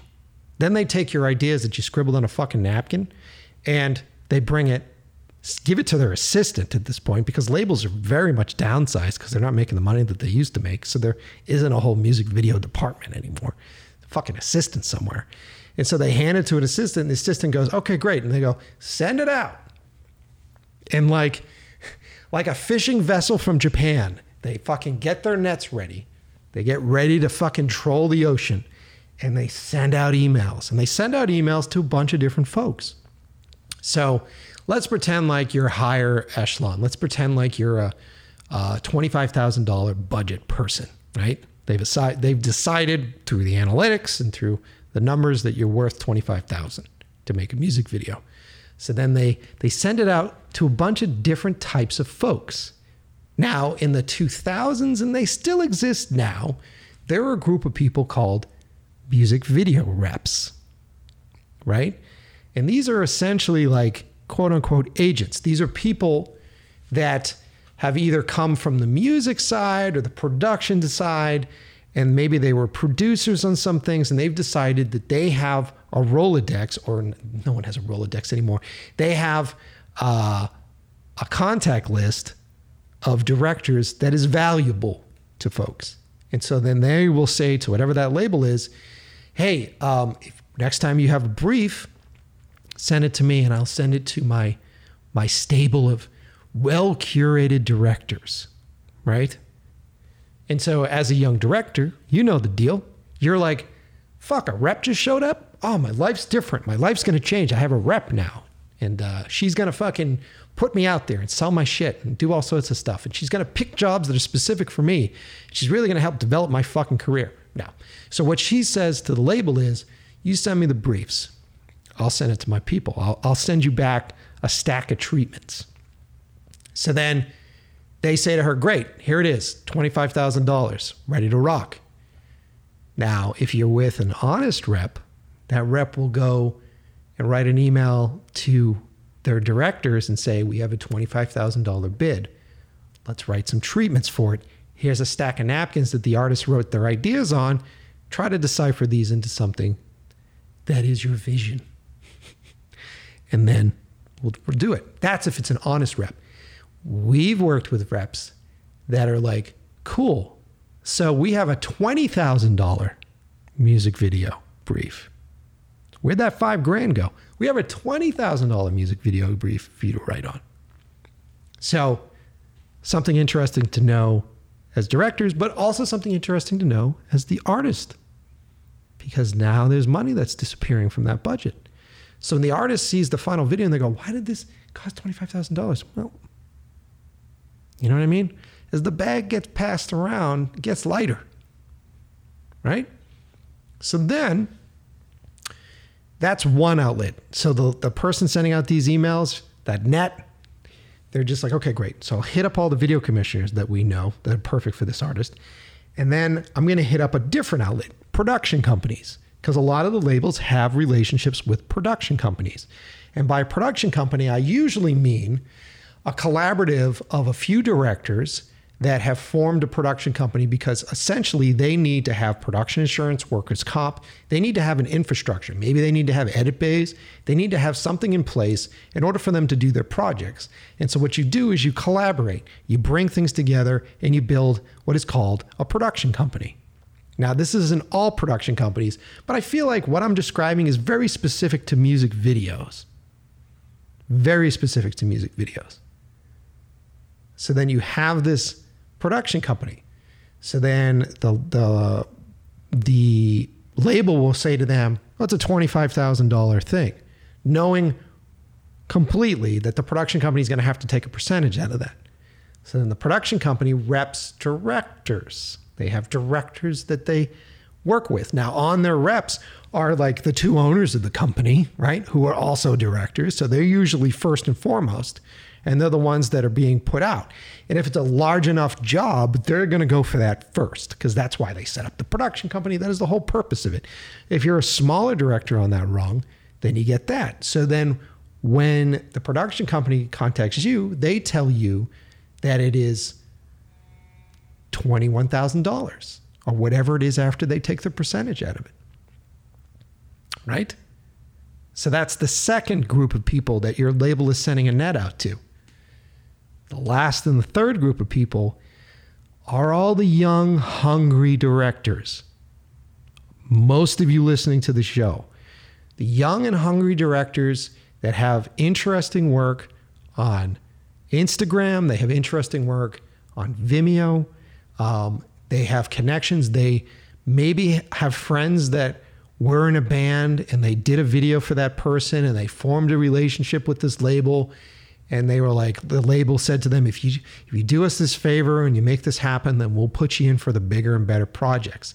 Then they take your ideas that you scribbled on a fucking napkin and they bring it give it to their assistant at this point because labels are very much downsized because they're not making the money that they used to make. So there isn't a whole music video department anymore. Fucking assistant somewhere. And so they hand it to an assistant, and the assistant goes, okay, great. And they go, send it out. And like, like a fishing vessel from Japan, they fucking get their nets ready. They get ready to fucking troll the ocean and they send out emails. And they send out emails to a bunch of different folks. So let's pretend like you're higher echelon. Let's pretend like you're a, a $25,000 budget person, right? They've, they've decided through the analytics and through the numbers that you're worth 25,000 to make a music video. So then they they send it out to a bunch of different types of folks. Now, in the 2000s, and they still exist now, there were a group of people called music video reps, right? And these are essentially like quote unquote agents. These are people that have either come from the music side or the production side, and maybe they were producers on some things, and they've decided that they have a Rolodex, or no one has a Rolodex anymore. They have uh, a contact list of directors that is valuable to folks. And so then they will say to whatever that label is, hey, um, next time you have a brief, send it to me and I'll send it to my my stable of well curated directors, right? And so as a young director, you know the deal. You're like, fuck, a rep just showed up? Oh, my life's different. My life's gonna change. I have a rep now. And uh, she's gonna fucking put me out there and sell my shit and do all sorts of stuff. And she's gonna pick jobs that are specific for me. She's really gonna help develop my fucking career. Now, so what she says to the label is, you send me the briefs. I'll send it to my people. I'll, I'll send you back a stack of treatments. So then they say to her, Great, here it is $25,000, ready to rock. Now, if you're with an honest rep, that rep will go and write an email to their directors and say, We have a $25,000 bid. Let's write some treatments for it. Here's a stack of napkins that the artist wrote their ideas on. Try to decipher these into something that is your vision. and then we'll, we'll do it. That's if it's an honest rep. We've worked with reps that are like, cool. So we have a $20,000 music video brief. Where'd that five grand go? We have a $20,000 music video brief for you to write on. So, something interesting to know as directors, but also something interesting to know as the artist. Because now there's money that's disappearing from that budget. So when the artist sees the final video and they go, why did this cost $25,000? Well, you know what I mean? As the bag gets passed around, it gets lighter. Right? So then that's one outlet. So the, the person sending out these emails, that net, they're just like, okay, great. So I'll hit up all the video commissioners that we know that are perfect for this artist. And then I'm going to hit up a different outlet, production companies, because a lot of the labels have relationships with production companies. And by production company, I usually mean a collaborative of a few directors that have formed a production company because essentially they need to have production insurance, workers' comp. They need to have an infrastructure. Maybe they need to have edit bays. They need to have something in place in order for them to do their projects. And so what you do is you collaborate, you bring things together, and you build what is called a production company. Now, this isn't all production companies, but I feel like what I'm describing is very specific to music videos. Very specific to music videos. So then you have this production company. So then the the the label will say to them, "Well, it's a twenty-five thousand dollar thing," knowing completely that the production company is going to have to take a percentage out of that. So then the production company reps directors. They have directors that they work with. Now, on their reps are like the two owners of the company, right? Who are also directors. So they're usually first and foremost and they're the ones that are being put out. And if it's a large enough job, they're going to go for that first because that's why they set up the production company. That is the whole purpose of it. If you're a smaller director on that rung, then you get that. So then when the production company contacts you, they tell you that it is $21,000 or whatever it is after they take the percentage out of it. Right? So that's the second group of people that your label is sending a net out to. The last and the third group of people are all the young, hungry directors. Most of you listening to the show, the young and hungry directors that have interesting work on Instagram, they have interesting work on Vimeo, um, they have connections, they maybe have friends that were in a band and they did a video for that person and they formed a relationship with this label and they were like the label said to them if you if you do us this favor and you make this happen then we'll put you in for the bigger and better projects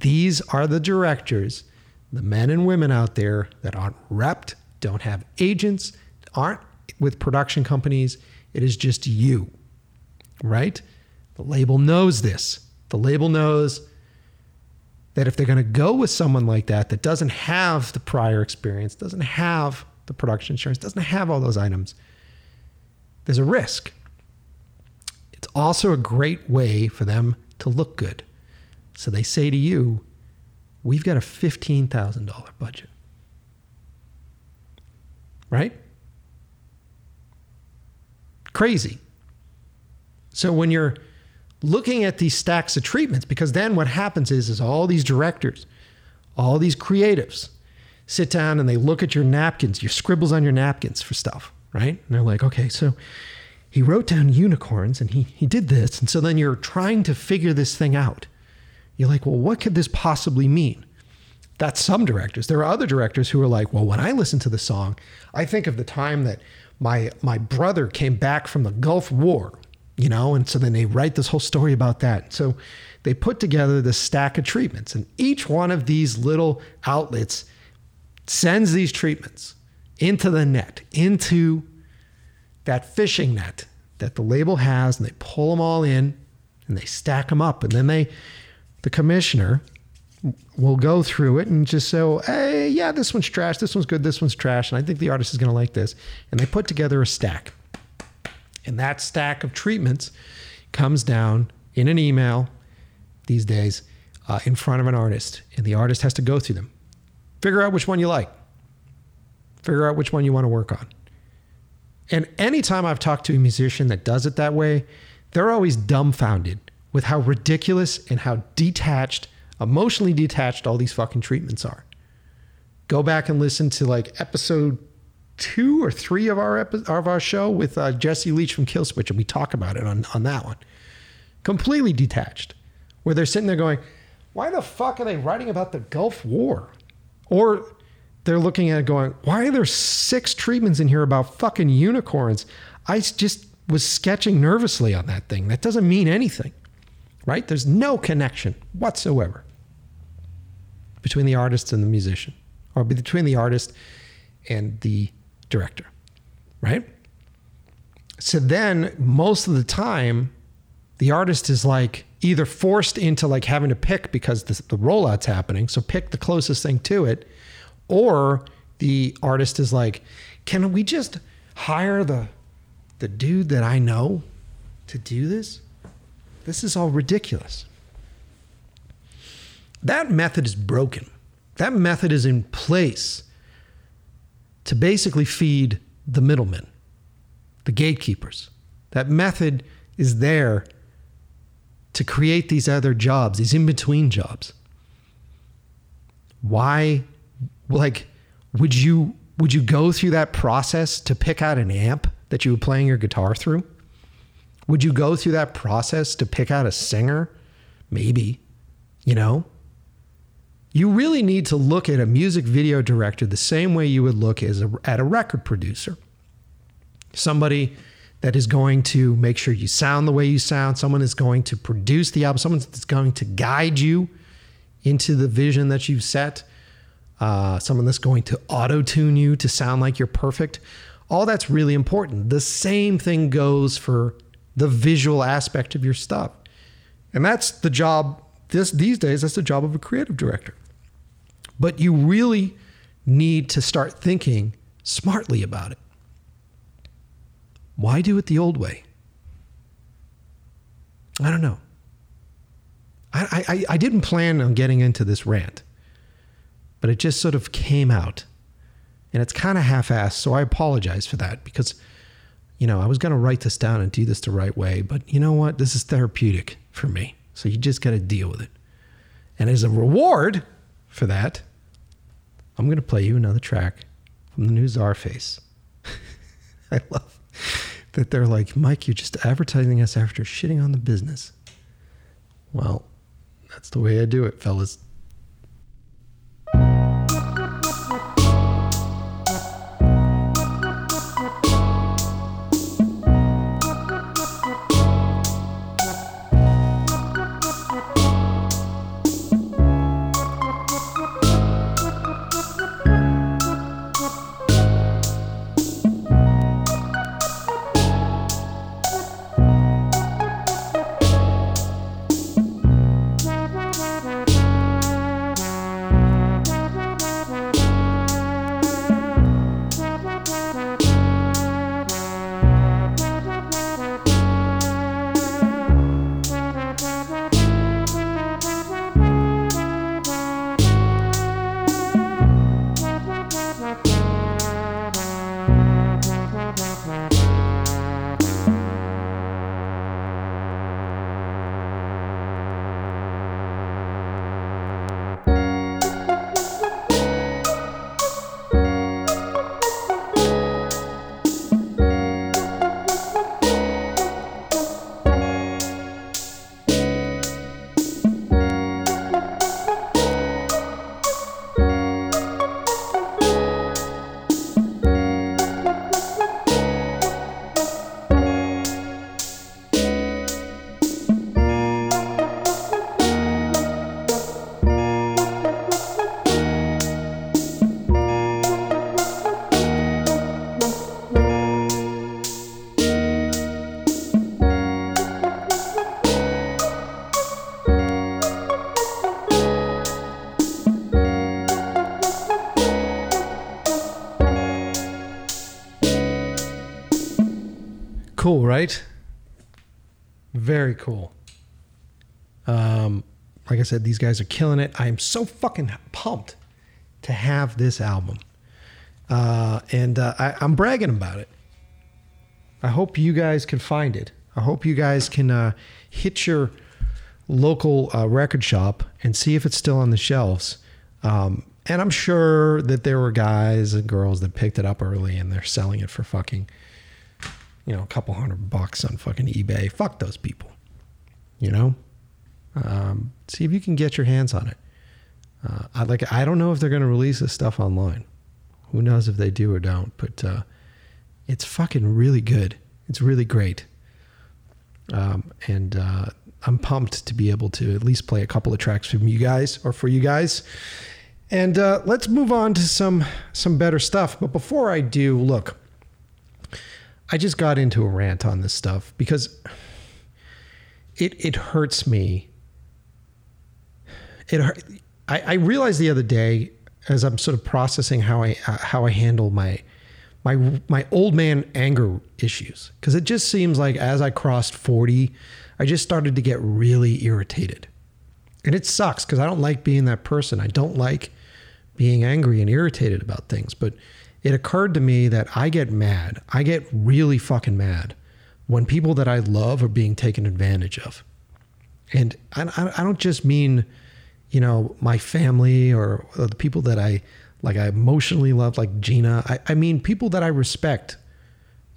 these are the directors the men and women out there that aren't repped don't have agents aren't with production companies it is just you right? The label knows this. The label knows that if they're going to go with someone like that that doesn't have the prior experience, doesn't have the production insurance, doesn't have all those items, there's a risk. It's also a great way for them to look good. So they say to you, We've got a $15,000 budget. Right? Crazy. So when you're looking at these stacks of treatments, because then what happens is, is all these directors, all these creatives sit down and they look at your napkins, your scribbles on your napkins for stuff, right? And they're like, okay, so he wrote down unicorns and he, he did this. And so then you're trying to figure this thing out. You're like, well, what could this possibly mean? That's some directors. There are other directors who are like, well, when I listen to the song, I think of the time that my my brother came back from the Gulf War, you know, and so then they write this whole story about that. So they put together this stack of treatments, and each one of these little outlets sends these treatments into the net, into that fishing net that the label has, and they pull them all in and they stack them up, and then they, the commissioner, will go through it and just say, hey, yeah, this one's trash, this one's good, this one's trash, and I think the artist is going to like this. And they put together a stack. And that stack of treatments comes down in an email these days uh, in front of an artist, and the artist has to go through them. Figure out which one you like, figure out which one you want to work on. And anytime I've talked to a musician that does it that way, they're always dumbfounded with how ridiculous and how detached emotionally detached all these fucking treatments are. Go back and listen to like episode two or three of our epi- of our show with uh, Jesse Leach from Killswitch, and we talk about it on on that one. Completely detached, where they're sitting there going, "Why the fuck are they writing about the Gulf War?" Or they're looking at it going, "Why are there six treatments in here about fucking unicorns?" I just was sketching nervously on that thing. That doesn't mean anything right? There's no connection whatsoever between the artist and the musician, or between the artist and the director, right? So then, most of the time, the artist is like either forced into like having to pick because the, the rollout's happening, so pick the closest thing to it, or the artist is like, can we just hire the the dude that I know to do this? This is all ridiculous. That method is broken. That method is in place to basically feed the middlemen, the gatekeepers. That method is there to create these other jobs, these in between jobs. Why, like, would you would you go through that process to pick out an amp that you were playing your guitar through? Would you go through that process to pick out a singer? Maybe, you know? You really need to look at a music video director the same way you would look as a, at a record producer. Somebody that is going to make sure you sound the way you sound, someone is going to produce the album, someone that's going to guide you into the vision that you've set, uh, someone that's going to auto tune you to sound like you're perfect. All that's really important. The same thing goes for the visual aspect of your stuff. And that's the job this these days that's the job of a creative director. But you really need to start thinking smartly about it. Why do it the old way? I don't know. I, I, I didn't plan on getting into this rant, but it just sort of came out. And it's kind of half assed, so I apologize for that because you know, I was going to write this down and do this the right way, but you know what? This is therapeutic for me. So you just got to deal with it. And as a reward for that, I'm going to play you another track from the new Czarface. I love that they're like, Mike, you're just advertising us after shitting on the business. Well, that's the way I do it, fellas. Cool, right? Very cool. Um, like I said, these guys are killing it. I am so fucking pumped to have this album. Uh, and uh, I, I'm bragging about it. I hope you guys can find it. I hope you guys can uh, hit your local uh, record shop and see if it's still on the shelves. Um, and I'm sure that there were guys and girls that picked it up early and they're selling it for fucking, you know, a couple hundred bucks on fucking eBay. Fuck those people. You know? Um, see if you can get your hands on it. Uh, I like. I don't know if they're going to release this stuff online. Who knows if they do or don't? But uh, it's fucking really good. It's really great. Um, and uh, I'm pumped to be able to at least play a couple of tracks from you guys or for you guys. And uh, let's move on to some some better stuff. But before I do, look, I just got into a rant on this stuff because it it hurts me. It hurt, I, I realized the other day as I'm sort of processing how I uh, how I handle my my my old man anger issues because it just seems like as I crossed 40, I just started to get really irritated. And it sucks because I don't like being that person. I don't like being angry and irritated about things. But it occurred to me that I get mad. I get really fucking mad when people that I love are being taken advantage of. And I, I don't just mean, you know, my family or the people that I like I emotionally love, like Gina. I, I mean people that I respect.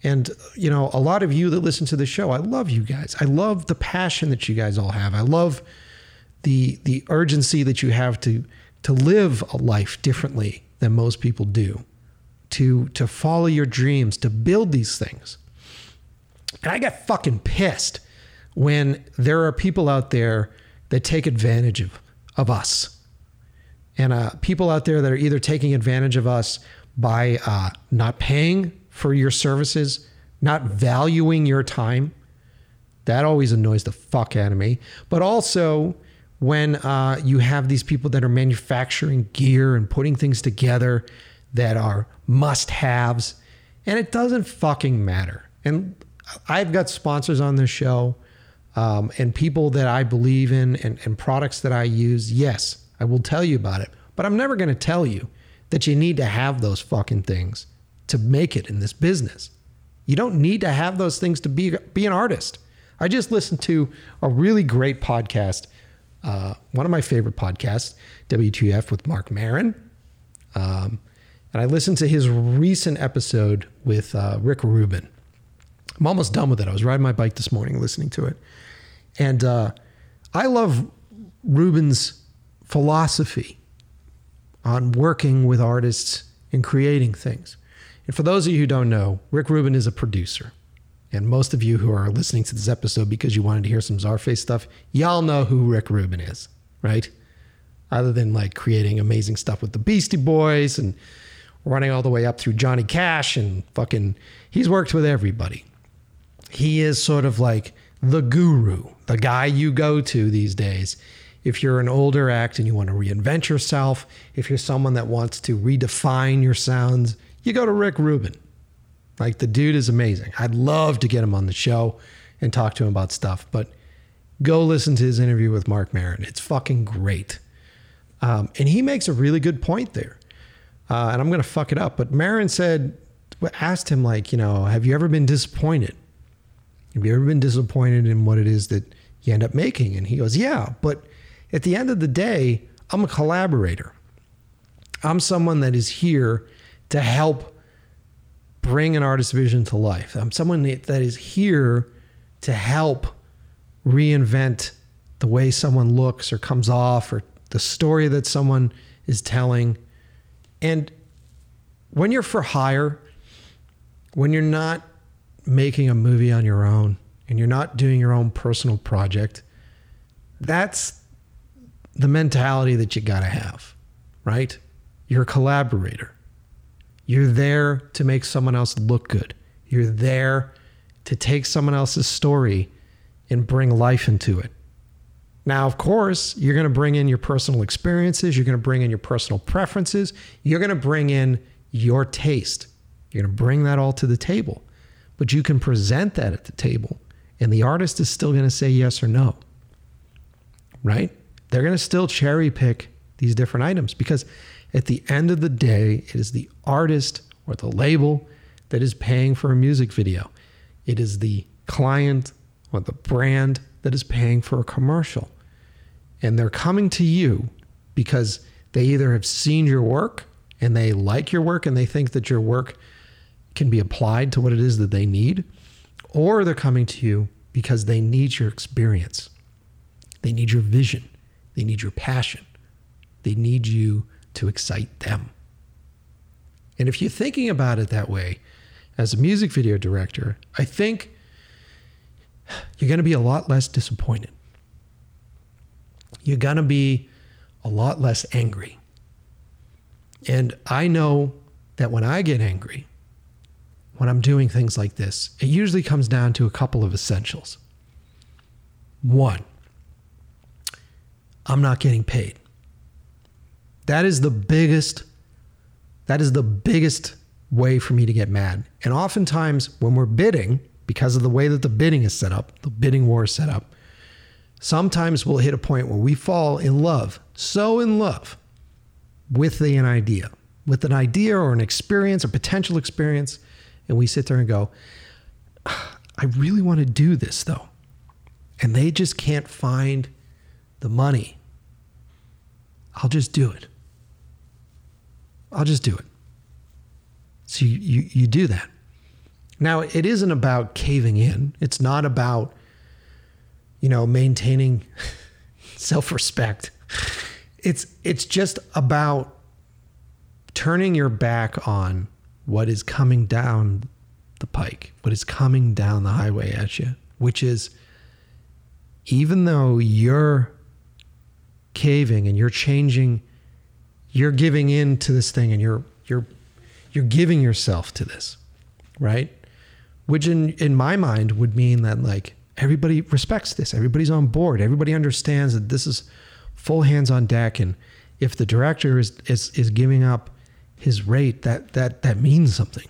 And you know, a lot of you that listen to the show, I love you guys. I love the passion that you guys all have. I love the the urgency that you have to to live a life differently than most people do. To to follow your dreams, to build these things. And I get fucking pissed when there are people out there that take advantage of, of us. And uh, people out there that are either taking advantage of us by uh, not paying for your services, not valuing your time. That always annoys the fuck out of me. But also, when uh, you have these people that are manufacturing gear and putting things together that are must haves, and it doesn't fucking matter. And I've got sponsors on this show um, and people that I believe in and, and products that I use. Yes, I will tell you about it, but I'm never going to tell you that you need to have those fucking things to make it in this business. You don't need to have those things to be be an artist. I just listened to a really great podcast, uh, one of my favorite podcasts, WTF with Mark Maron. Um, and I listened to his recent episode with uh, Rick Rubin. I'm almost done with it. I was riding my bike this morning listening to it. And uh, I love Rubin's philosophy on working with artists and creating things. And for those of you who don't know, Rick Rubin is a producer. And most of you who are listening to this episode because you wanted to hear some Czarface stuff, y'all know who Rick Rubin is, right? Other than like creating amazing stuff with the Beastie Boys and running all the way up through Johnny Cash and fucking, he's worked with everybody. He is sort of like the guru, the guy you go to these days. If you're an older act and you want to reinvent yourself, if you're someone that wants to redefine your sounds, you go to Rick Rubin. Like the dude is amazing. I'd love to get him on the show and talk to him about stuff, but go listen to his interview with Mark Maron. It's fucking great. Um, and he makes a really good point there. Uh, and I'm going to fuck it up, but Maron said, asked him, like, you know, have you ever been disappointed? Have you ever been disappointed in what it is that you end up making? And he goes, Yeah, but at the end of the day, I'm a collaborator. I'm someone that is here to help bring an artist's vision to life. I'm someone that is here to help reinvent the way someone looks or comes off or the story that someone is telling. And when you're for hire, when you're not making a movie on your own and you're not doing your own personal project, that's the mentality that you got to have, right? You're a collaborator. You're there to make someone else look good. You're there to take someone else's story and bring life into it. Now, of course, you're going to bring in your personal experiences, you're going to bring in your personal preferences, you're going to bring in your taste. You're going to bring that all to the table. but you can present that at the table and the artist is still going to say yes or no. Right? They're going to still cherry pick these different items because at the end of the day, it is the artist or the label that is paying for a music video. It is the client or the brand that is paying for a commercial. And they're coming to you because they either have seen your work and they like your work and they think that your work can be applied to what it is that they need, or they're coming to you because they need your experience. They need your vision. They need your passion. They need you to excite them. And if you're thinking about it that way, as a music video director, I think you're going to be a lot less disappointed. You're going to be a lot less angry. And I know that when I get angry, when I'm doing things like this, it usually comes down to a couple of essentials. One, I'm not getting paid. That is the biggest that is the biggest way for me to get mad. And oftentimes when we're bidding, because of the way that the bidding is set up, the bidding war is set up, sometimes we'll hit a point where we fall in love, so in love with the, an idea, with an idea or an experience, a potential experience, and we sit there and go, ah, I really want to do this though. And they just can't find the money. I'll just do it. I'll just do it. So you, you, you do that. Now, it isn't about caving in. It's not about, you know, maintaining self-respect. It's it's just about turning your back on what is coming down the pike, what is coming down the highway at you, which is even though you're caving and you're changing, you're giving in to this thing and you're you're you're giving yourself to this, right? Which in in my mind would mean that like everybody respects this, everybody's on board, everybody understands that this is full hands on deck and if the director is is is giving up his rate, that that that means something.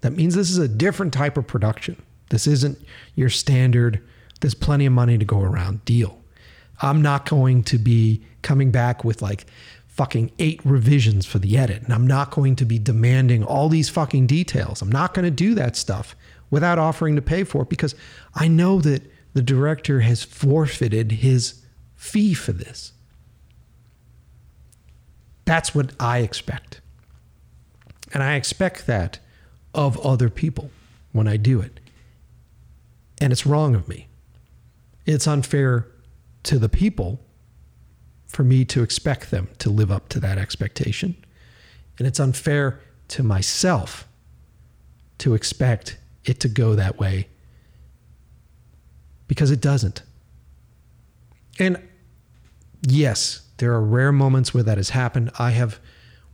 That means this is a different type of production. This isn't your standard there's plenty of money to go around deal. I'm not going to be coming back with like fucking eight revisions for the edit. And I'm not going to be demanding all these fucking details. I'm not going to do that stuff without offering to pay for it because I know that the director has forfeited his fee for this. That's what I expect. And I expect that of other people when I do it. And it's wrong of me. It's unfair to the people for me to expect them to live up to that expectation. And it's unfair to myself to expect it to go that way because it doesn't. And yes, there are rare moments where that has happened. I have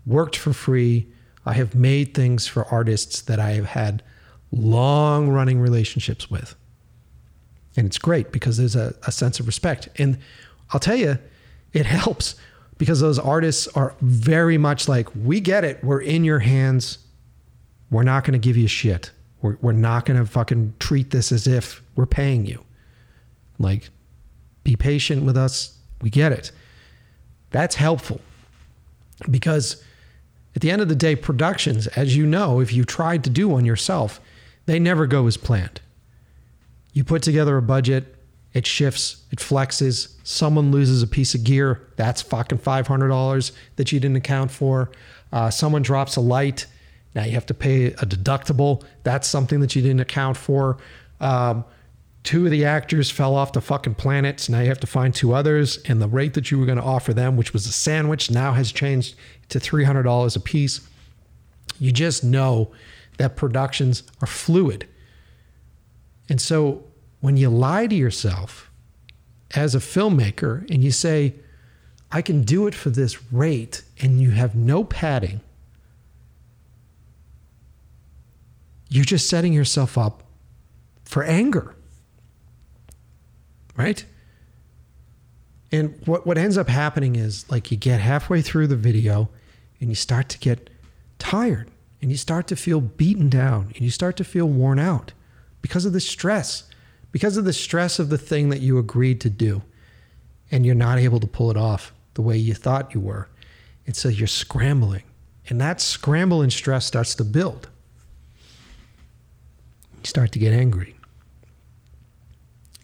worked for free. I have made things for artists that I have had long running relationships with. And it's great because there's a, a sense of respect. And I'll tell you, it helps because those artists are very much like, we get it. We're in your hands. We're not going to give you shit. We're, we're not going to fucking treat this as if we're paying you. Like, be patient with us. We get it. That's helpful because at the end of the day, productions, as you know, if you tried to do one yourself, they never go as planned. You put together a budget, it shifts, it flexes. Someone loses a piece of gear, that's fucking $500 that you didn't account for. Uh, someone drops a light, now you have to pay a deductible, that's something that you didn't account for. Um, two of the actors fell off the fucking planet, so now you have to find two others, and the rate that you were going to offer them, which was a sandwich, now has changed to $300 a piece. You just know that productions are fluid. And so when you lie to yourself as a filmmaker and you say, I can do it for this rate, and you have no padding, you're just setting yourself up for anger. Right? And what, what ends up happening is like you get halfway through the video and you start to get tired and you start to feel beaten down and you start to feel worn out. because of the stress, because of the stress of the thing that you agreed to do, and you're not able to pull it off the way you thought you were. And so you're scrambling. And that scramble and stress starts to build. You start to get angry.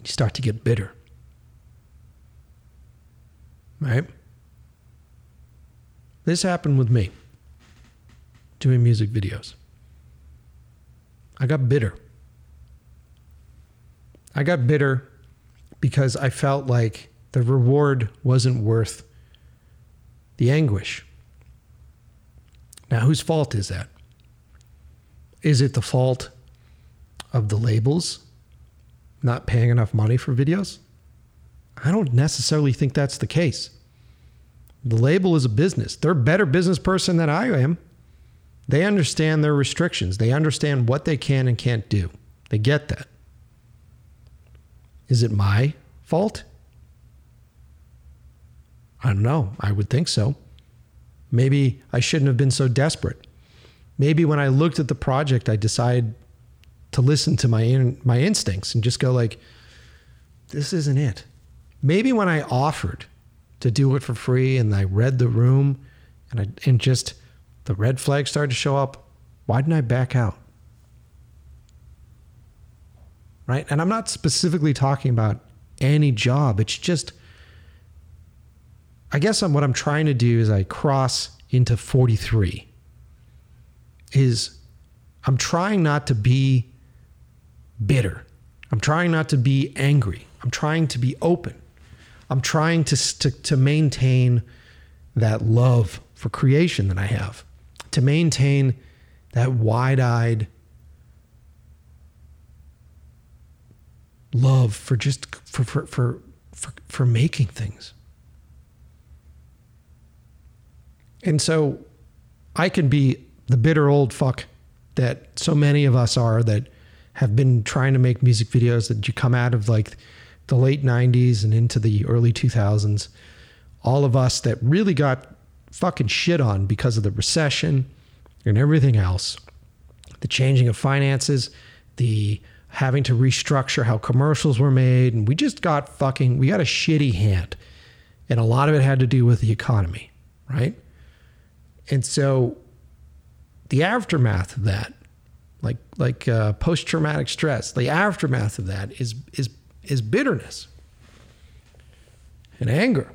You start to get bitter. Right? This happened with me doing music videos. I got bitter. I got bitter because I felt like the reward wasn't worth the anguish. Now, whose fault is that? Is it the fault of the labels not paying enough money for videos? I don't necessarily think that's the case. The label is a business. They're a better business person than I am. They understand their restrictions. They understand what they can and can't do. They get that. Is it my fault? I don't know. I would think so. Maybe I shouldn't have been so desperate. Maybe when I looked at the project, I decided to listen to my in, my instincts and just go like, "This isn't it." Maybe when I offered to do it for free and I read the room and I and just the red flag started to show up, why didn't I back out? Right? And I'm not specifically talking about any job. It's just I guess I'm, what I'm trying to do is I cross into 43 is I'm trying not to be bitter. I'm trying not to be angry. I'm trying to be open. I'm trying to, to, to maintain that love for creation that I have, to maintain that wide eyed love for just for, for, for, for, for making things. And so I can be the bitter old fuck that so many of us are that have been trying to make music videos that you come out of like the late 90s and into the early 2000s. All of us that really got fucking shit on because of the recession and everything else. The changing of finances, the having to restructure how commercials were made. And we just got fucking, we got a shitty hand. And a lot of it had to do with the economy, right? And so the aftermath of that, like like uh, post traumatic stress, the aftermath of that is is is bitterness and anger.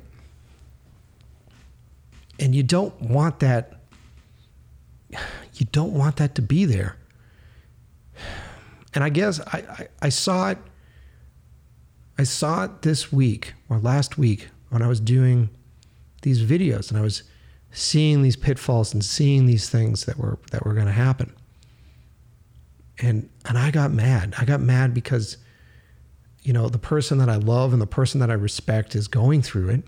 And you don't want that you don't want that to be there. And I guess I, I, I saw it I saw it this week or last week when I was doing these videos and I was seeing these pitfalls and seeing these things that were that were going to happen. And and I got mad. I got mad because you know, the person that I love and the person that I respect is going through it.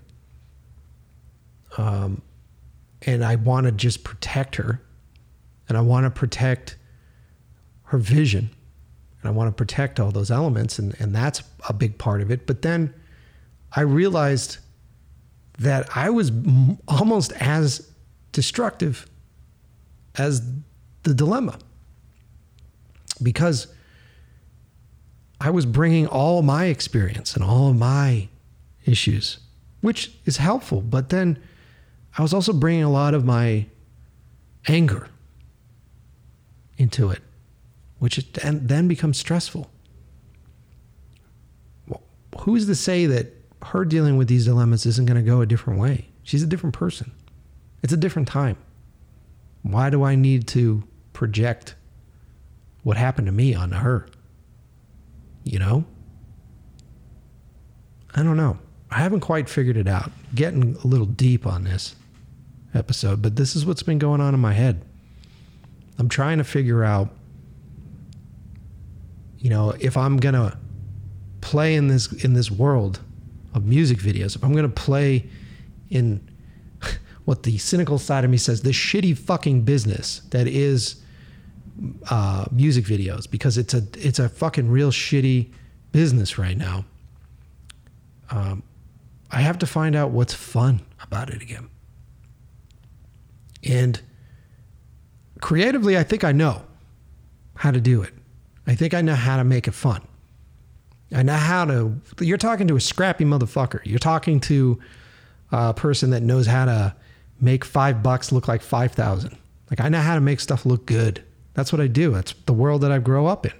Um and I want to just protect her and I want to protect her vision and I want to protect all those elements and and that's a big part of it. But then I realized that I was almost as destructive as the dilemma because I was bringing all my experience and all of my issues, which is helpful, but then I was also bringing a lot of my anger into it, which then becomes stressful. Who's to say that her dealing with these dilemmas isn't going to go a different way. She's a different person. It's a different time. Why do I need to project what happened to me onto her? You know? I don't know. I haven't quite figured it out. Getting a little deep on this episode, but this is what's been going on in my head. I'm trying to figure out you know, if I'm to play in this in this world of music videos, if I'm to play in what the cynical side of me says, this shitty fucking business that is uh, music videos, because it's a it's a fucking real shitty business right now. Um, I have to find out what's fun about it again. And creatively, I think I know how to do it. I think I know how to make it fun. I know how to. You're talking to a scrappy motherfucker. You're talking to a person that knows how to make five bucks look like five thousand. Like I know how to make stuff look good. That's what I do. That's the world that I grow up in,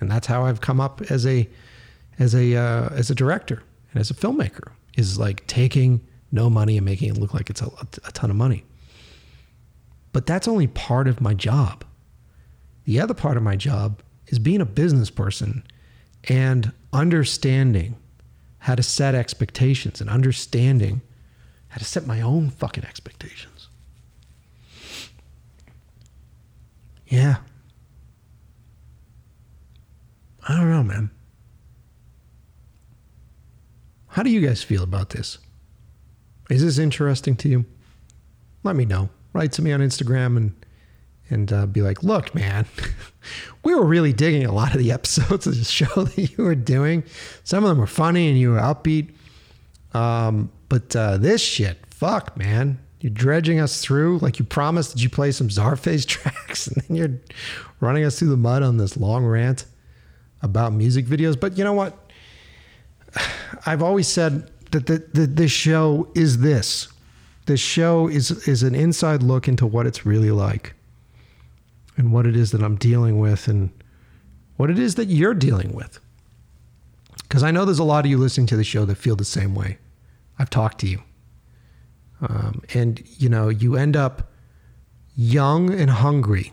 and that's how I've come up as a as a uh, as a director and as a filmmaker. Is like taking no money and making it look like it's a, a ton of money. But that's only part of my job. The other part of my job is being a business person and understanding how to set expectations and understanding how to set my own fucking expectations. Yeah. I don't know, man. How do you guys feel about this? Is this interesting to you? Let me know. Write to me on Instagram and and uh, be like, look, man, we were really digging a lot of the episodes of the show that you were doing. Some of them were funny and you were upbeat. Um, but uh, this shit, fuck, man. You're dredging us through like you promised that you play some Czarface tracks, and then you're running us through the mud on this long rant about music videos. But you know what? I've always said that the, the, this show is this. This show is is an inside look into what it's really like and what it is that I'm dealing with and what it is that you're dealing with. Because I know there's a lot of you listening to the show that feel the same way. I've talked to you. Um, and, you know, you end up young and hungry.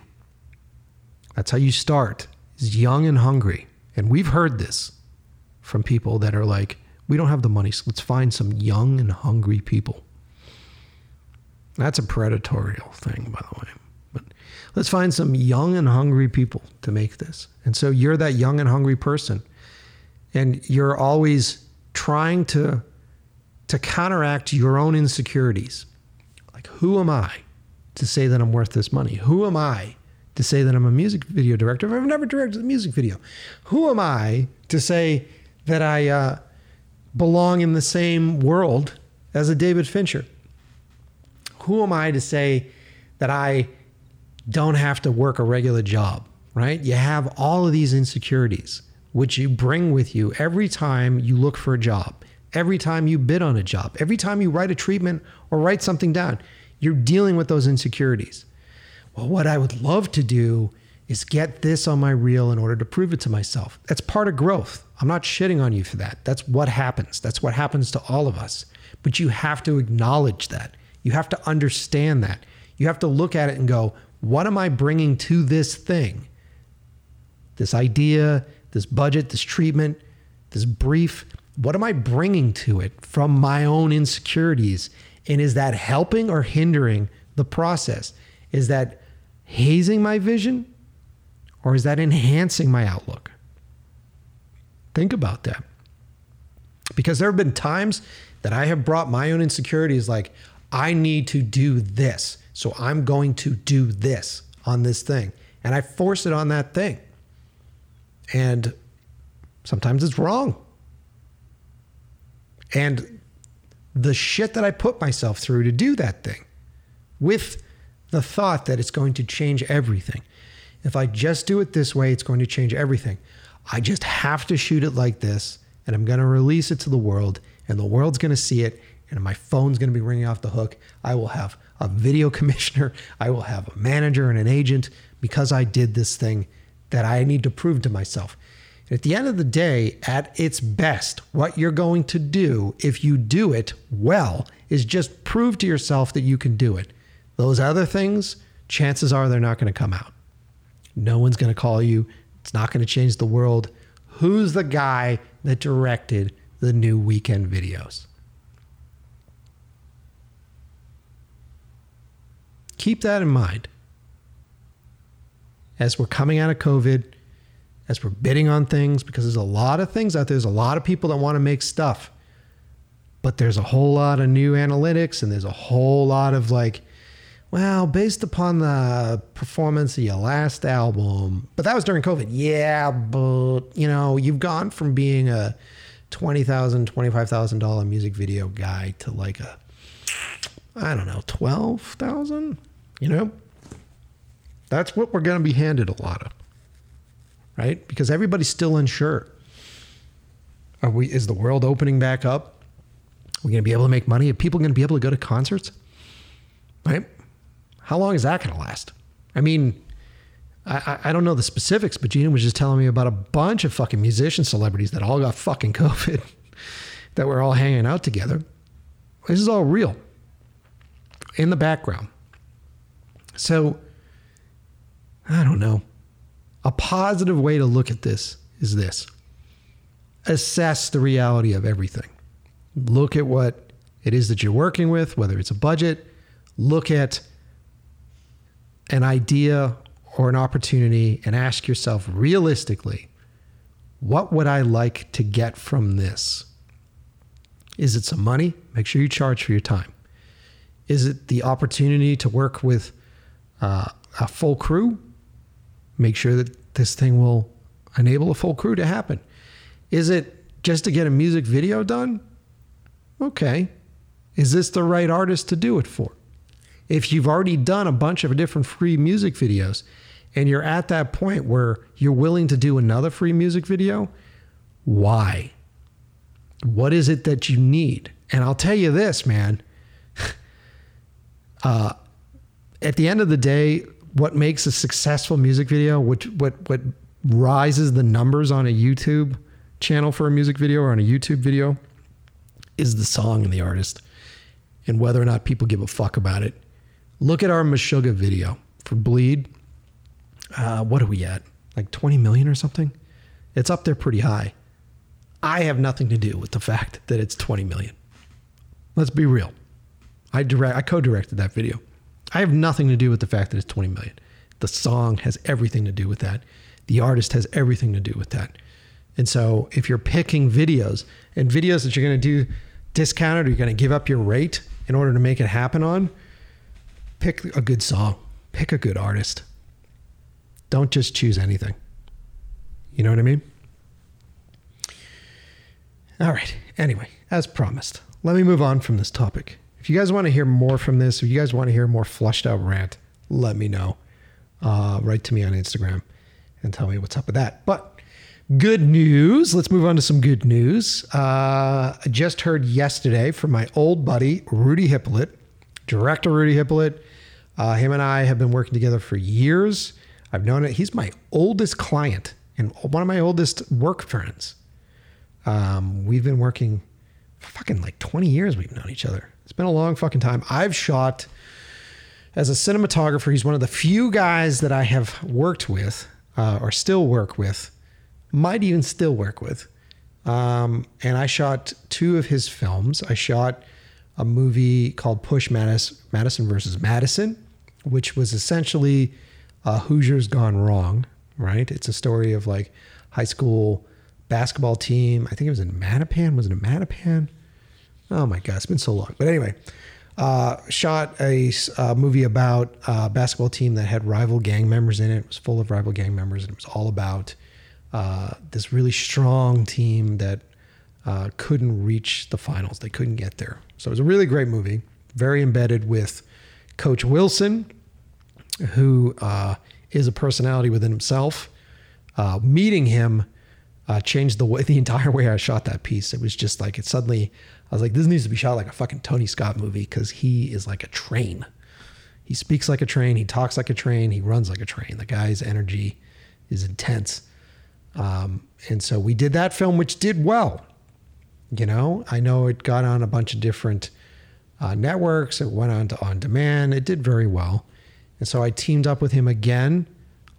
That's how you start, is young and hungry. And we've heard this from people that are like, we don't have the money, so let's find some young and hungry people. That's a predatorial thing, by the way. But let's find some young and hungry people to make this. And so you're that young and hungry person. And you're always trying to to counteract your own insecurities. Like who am I to say that I'm worth this money? Who am I to say that I'm a music video director if I've never directed a music video? Who am I to say that I uh, belong in the same world as a David Fincher? Who am I to say that I don't have to work a regular job, right? You have all of these insecurities, which you bring with you every time you look for a job, every time you bid on a job, every time you write a treatment or write something down. You're dealing with those insecurities. Well, what I would love to do is get this on my reel in order to prove it to myself. That's part of growth. I'm not shitting on you for that. That's what happens. That's what happens to all of us. But you have to acknowledge that. You have to understand that. You have to look at it and go, what am I bringing to this thing? This idea, this budget, this treatment, this brief. What am I bringing to it from my own insecurities? And is that helping or hindering the process? Is that hazing my vision or is that enhancing my outlook? Think about that. Because there have been times that I have brought my own insecurities like, I need to do this. So I'm going to do this on this thing. And I force it on that thing. And sometimes it's wrong. And the shit that I put myself through to do that thing with the thought that it's going to change everything. If I just do it this way, it's going to change everything. I just have to shoot it like this, and I'm going to release it to the world, and the world's going to see it, and my phone's going to be ringing off the hook. I will have a video commissioner, I will have a manager and an agent because I did this thing that I need to prove to myself. At the end of the day, at its best, what you're going to do if you do it well is just prove to yourself that you can do it. Those other things, chances are they're not going to come out. No one's going to call you. It's not going to change the world. Who's the guy that directed the new Weeknd videos? Keep that in mind. As we're coming out of COVID, as we're bidding on things, because there's a lot of things out there, there's a lot of people that want to make stuff, but there's a whole lot of new analytics and there's a whole lot of like, well, based upon the performance of your last album, but that was during COVID. Yeah, but you know, you've gone from being a $20,000, $25,000 music video guy to like a, I don't know, 12,000, you know? That's what we're going to be handed a lot of. Right? Because everybody's still unsure. Are we? Is the world opening back up? Are we going to be able to make money? Are people going to be able to go to concerts? Right? How long is that going to last? I mean, I, I- don't know the specifics, but Gina was just telling me about a bunch of fucking musician celebrities that all got fucking COVID, that were all hanging out together. This is all real in the background. So, I don't know. A positive way to look at this is this assess the reality of everything. Look at what it is that you're working with, whether it's a budget, look at an idea or an opportunity and ask yourself realistically, what would I like to get from this? Is it some money? Make sure you charge for your time. Is it the opportunity to work with uh, a full crew? Make sure that this thing will enable a full crew to happen. Is it just to get a music video done? Okay. Is this the right artist to do it for? If you've already done a bunch of different free music videos and you're at that point where you're willing to do another free music video, why? What is it that you need? And I'll tell you this, man. uh, at the end of the day, what makes a successful music video, which what what rises the numbers on a YouTube channel for a music video or on a YouTube video, is the song and the artist, and whether or not people give a fuck about it. Look at our Meshuggah video for Bleed. Uh, what are we at? Like 20 million or something? It's up there pretty high. I have nothing to do with the fact that it's 20 million. Let's be real. I direct I co-directed that video. I have nothing to do with the fact that it's 20 million. The song has everything to do with that. The artist has everything to do with that. And so if you're picking videos and videos that you're going to do discounted or you're going to give up your rate in order to make it happen on, pick a good song. Pick a good artist. Don't just choose anything. You know what I mean? All right. Anyway, as promised, let me move on from this topic. If you guys want to hear more from this, if you guys want to hear more flushed out rant, let me know. Uh, write to me on Instagram and tell me what's up with that. But good news. Let's move on to some good news. Uh, I just heard yesterday from my old buddy, Rudy Hypolite, director Rudy Hypolite. Uh, him and I have been working together for years. I've known it. He's my oldest client and one of my oldest work friends. Um, we've been working fucking like 20 years. We've known each other. It's been a long fucking time. I've shot as a cinematographer. He's one of the few guys that I have worked with uh, or still work with, might even still work with. Um, and I shot two of his films. I shot a movie called Push Madison, Madison versus Madison, which was essentially uh, Hoosiers gone wrong, right? It's a story of like high school basketball team. I think it was in Mattapan. Was it in Mattapan? Oh my God, it's been so long. But anyway, uh, shot a uh, movie about a basketball team that had rival gang members in it. It was full of rival gang members, and it was all about uh, this really strong team that uh, couldn't reach the finals. They couldn't get there. So it was a really great movie, very embedded with Coach Wilson, who uh, is a personality within himself. Meeting him uh, changed the way the entire way I shot that piece. It was just like it suddenly. I was like, this needs to be shot like a fucking Tony Scott movie because he is like a train. He speaks like a train. He talks like a train. He runs like a train. The guy's energy is intense. Um, and so we did that film, which did well. You know, I know it got on a bunch of different uh, networks. It went on to on demand. It did very well. And so I teamed up with him again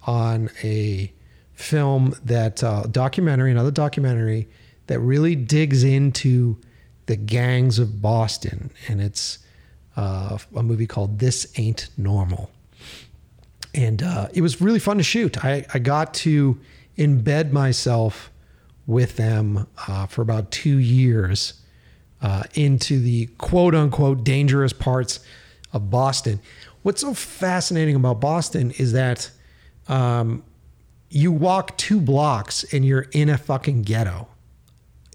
on a film that uh, documentary, another documentary that really digs into the gangs of Boston. And it's uh, a movie called This Ain't Normal. And uh, it was really fun to shoot. I, I got to embed myself with them uh, for about two years uh, into the quote unquote dangerous parts of Boston. What's so fascinating about Boston is that um, you walk two blocks and you're in a fucking ghetto.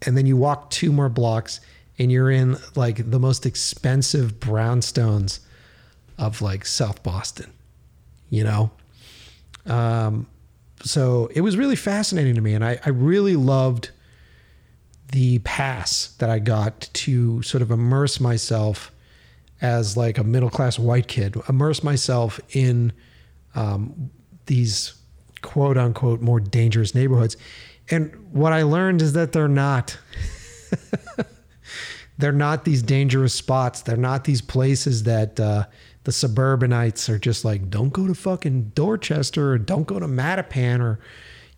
And then you walk two more blocks and you're in like the most expensive brownstones of like South Boston, you know? Um, so it was really fascinating to me, and I, I really loved the pass that I got to sort of immerse myself as like a middle class white kid, immerse myself in um, these quote unquote more dangerous neighborhoods. And what I learned is that they're not. they're not these dangerous spots. They're not these places that uh, the suburbanites are just like, don't go to fucking Dorchester or don't go to Mattapan or,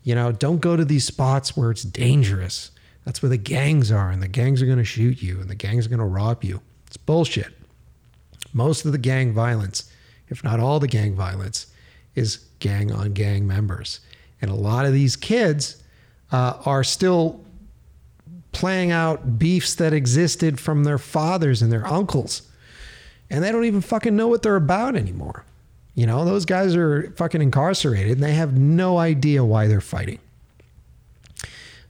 you know, don't go to these spots where it's dangerous. That's where the gangs are, and the gangs are going to shoot you, and the gangs are going to rob you. It's bullshit. Most of the gang violence, if not all the gang violence, is gang on gang members. And a lot of these kids uh, are still playing out beefs that existed from their fathers and their uncles. And they don't even fucking know what they're about anymore. You know, those guys are fucking incarcerated and they have no idea why they're fighting.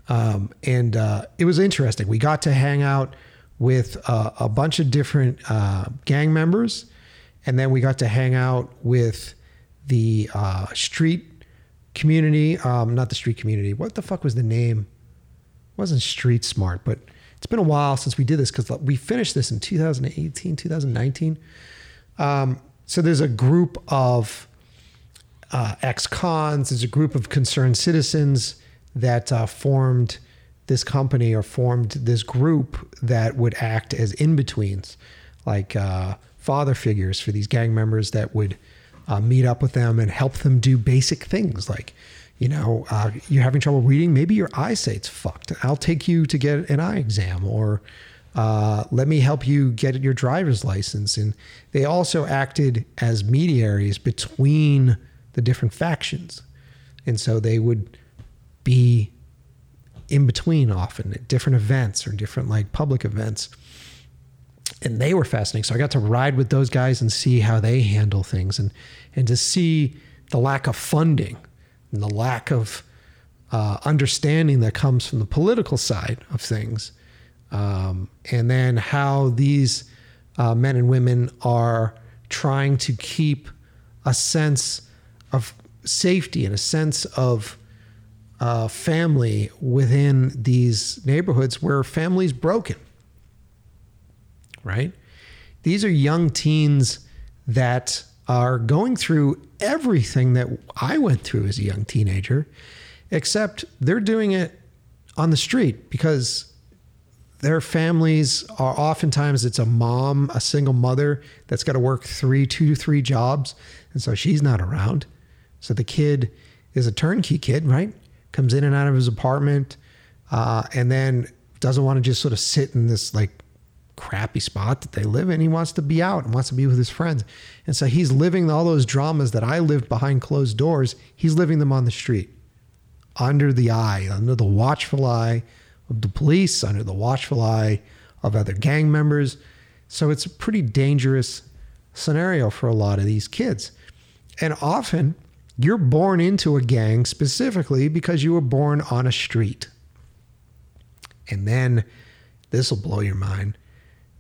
Um, and uh, it was interesting. We got to hang out with uh, a bunch of different uh, gang members, and then we got to hang out with the uh, street community. Um, not the street community. What the fuck was the name? It wasn't Street Smart, but it's been a while since we did this because we finished this in 2018, 2019. Um, so there's a group of uh, ex-cons. There's a group of concerned citizens that uh, formed this company or formed this group that would act as in-betweens, like uh, father figures for these gang members that would uh, meet up with them and help them do basic things like you know uh, you're having trouble reading maybe your eyesight's fucked. I'll take you to get an eye exam or uh, let me help you get your driver's license. And they also acted as mediaries between the different factions. And so they would be in between often at different events or different like public events. And they were fascinating. So I got to ride with those guys and see how they handle things. And and to see the lack of funding and the lack of uh, understanding that comes from the political side of things, um, and then how these uh, men and women are trying to keep a sense of safety and a sense of uh, family within these neighborhoods where family's broken right? These are young teens that are going through everything that I went through as a young teenager, except they're doing it on the street because their families are oftentimes it's a mom, a single mother that's got to work three, two three jobs. And so she's not around. So the kid is a turnkey kid, right? Comes in and out of his apartment uh, and then doesn't want to just sort of sit in this like crappy spot that they live in. He wants to be out and wants to be with his friends. And so he's living all those dramas that I lived behind closed doors. He's living them on the street, under the eye, under the watchful eye of the police, under the watchful eye of other gang members. So it's a pretty dangerous scenario for a lot of these kids. And often you're born into a gang specifically because you were born on a street. And then this will blow your mind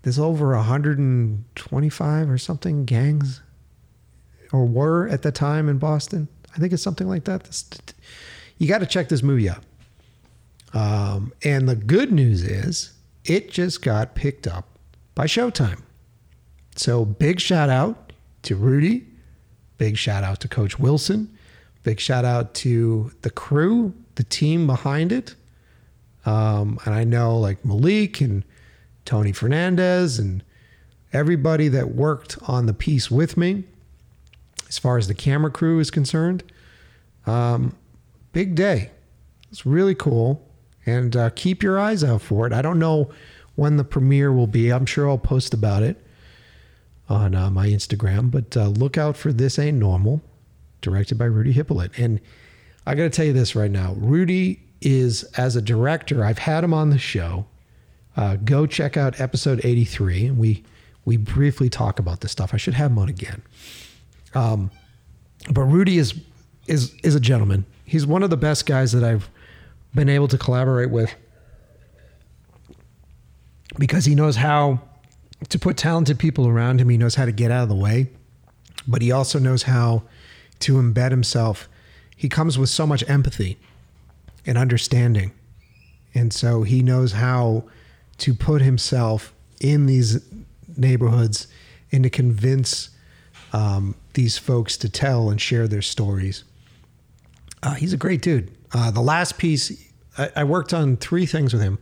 there's over 125 or something gangs or were at the time in Boston. I think it's something like that. You got to check this movie out. Um, and the good news is it just got picked up by Showtime. So big shout out to Rudy. Big shout out to Coach Wilson. Big shout out to the crew, the team behind it. Um, and I know like Malik and Tony Fernandez and everybody that worked on the piece with me, as far as the camera crew is concerned. Um, big day. It's really cool. And uh, keep your eyes out for it. I don't know when the premiere will be. I'm sure I'll post about it on uh, my Instagram, but uh, look out for This Ain't Normal, directed by Rudy Hypolite. And I got to tell you this right now Rudy is, as a director, I've had him on the show uh, go check out episode 83. We we briefly talk about this stuff. I should have him on again. Um, but Rudy is is is a gentleman. He's one of the best guys that I've been able to collaborate with because he knows how to put talented people around him. He knows how to get out of the way, but he also knows how to embed himself he comes with so much empathy and understanding. And so he knows how to put himself in these neighborhoods and to convince um, these folks to tell and share their stories. Uh, he's a great dude. Uh, the last piece, I, I worked on three things with him.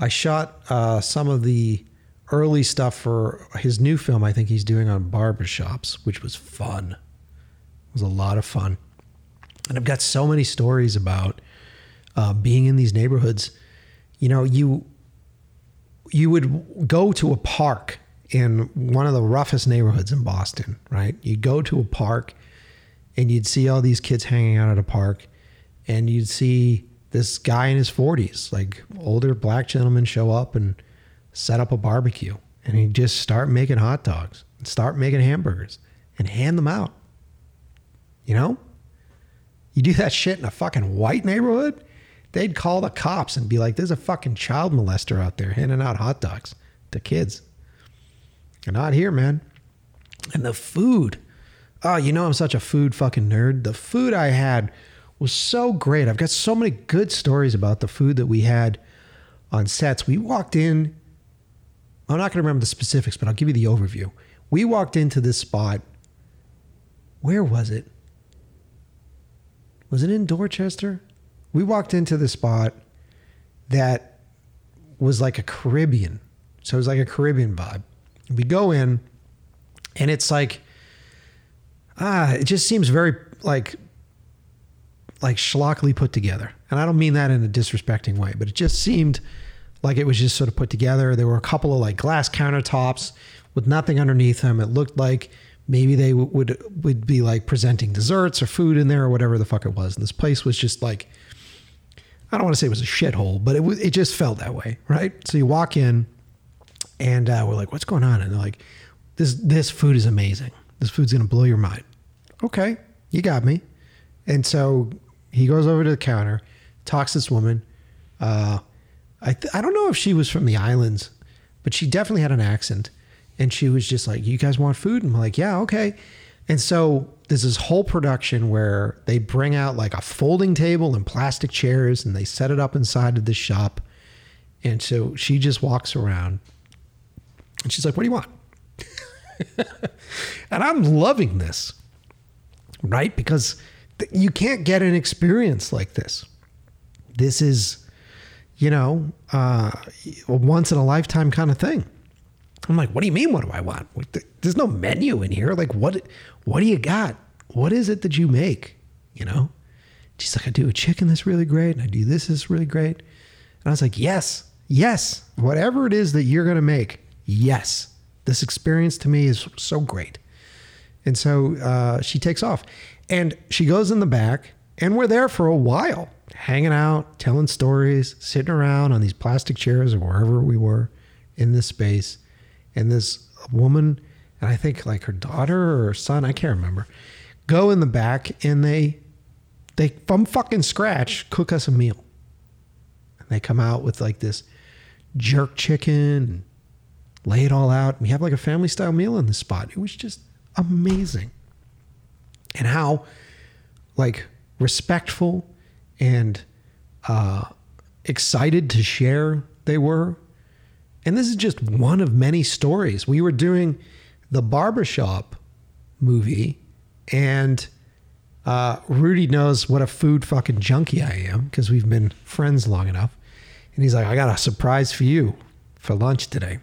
I shot uh, some of the early stuff for his new film, I think he's doing on barbershops, which was fun. It was a lot of fun. And I've got so many stories about uh, being in these neighborhoods. You know, you you would go to a park in one of the roughest neighborhoods in Boston, right? You'd go to a park and you'd see all these kids hanging out at a park and you'd see this guy in his 40s, like older black gentleman show up and set up a barbecue and he'd just start making hot dogs and start making hamburgers and hand them out. You know? You do that shit in a fucking white neighborhood, they'd call the cops and be like, there's a fucking child molester out there handing out hot dogs to kids. You're not here, man. And the food. Oh, you know, I'm such a food fucking nerd. The food I had was so great. I've got so many good stories about the food that we had on sets. We walked in, I'm not going to remember the specifics, but I'll give you the overview. We walked into this spot. Where was it? Was it in Dorchester? We walked into the spot that was like a Caribbean. So it was like a Caribbean vibe. We go in, and it's like, ah, it just seems very like like schlockly put together. And I don't mean that in a disrespecting way, but it just seemed like it was just sort of put together. There were a couple of like glass countertops with nothing underneath them. It looked like maybe they would would be like presenting desserts or food in there or whatever the fuck it was. And this place was just like I don't want to say it was a shithole, but it was, it just felt that way, right? So you walk in, and uh, we're like, "What's going on?" And they're like, "This this food is amazing. This food's gonna blow your mind." Okay, you got me. And so he goes over to the counter, talks to this woman. Uh, I th- I don't know if she was from the islands, but she definitely had an accent, and she was just like, "You guys want food?" And I'm like, "Yeah, okay." And so there's this whole production where they bring out like a folding table and plastic chairs, and they set it up inside of the shop. And so she just walks around, and she's like, "What do you want?" and I'm loving this, right? Because th- you can't get an experience like this. This is, you know, uh, a once in a lifetime kind of thing. I'm like, what do you mean? What do I want? There's no menu in here. Like, what? What do you got? What is it that you make? You know? She's like, I do a chicken that's really great, and I do this that's really great. And I was like, yes, yes, whatever it is that you're gonna make, yes. This experience to me is so great. And so uh, she takes off, and she goes in the back, and we're there for a while, hanging out, telling stories, sitting around on these plastic chairs or wherever we were in this space. And this woman, and I think like her daughter or her son, I can't remember, go in the back and they they from fucking scratch cook us a meal. And they come out with like this jerk chicken and lay it all out. We have like a family style meal in this spot. It was just amazing. And how like respectful and uh, excited to share they were. And this is just one of many stories. We were doing the barbershop movie, and uh, Rudy knows what a food fucking junkie I am because we've been friends long enough. And he's like, I got a surprise for you for lunch today.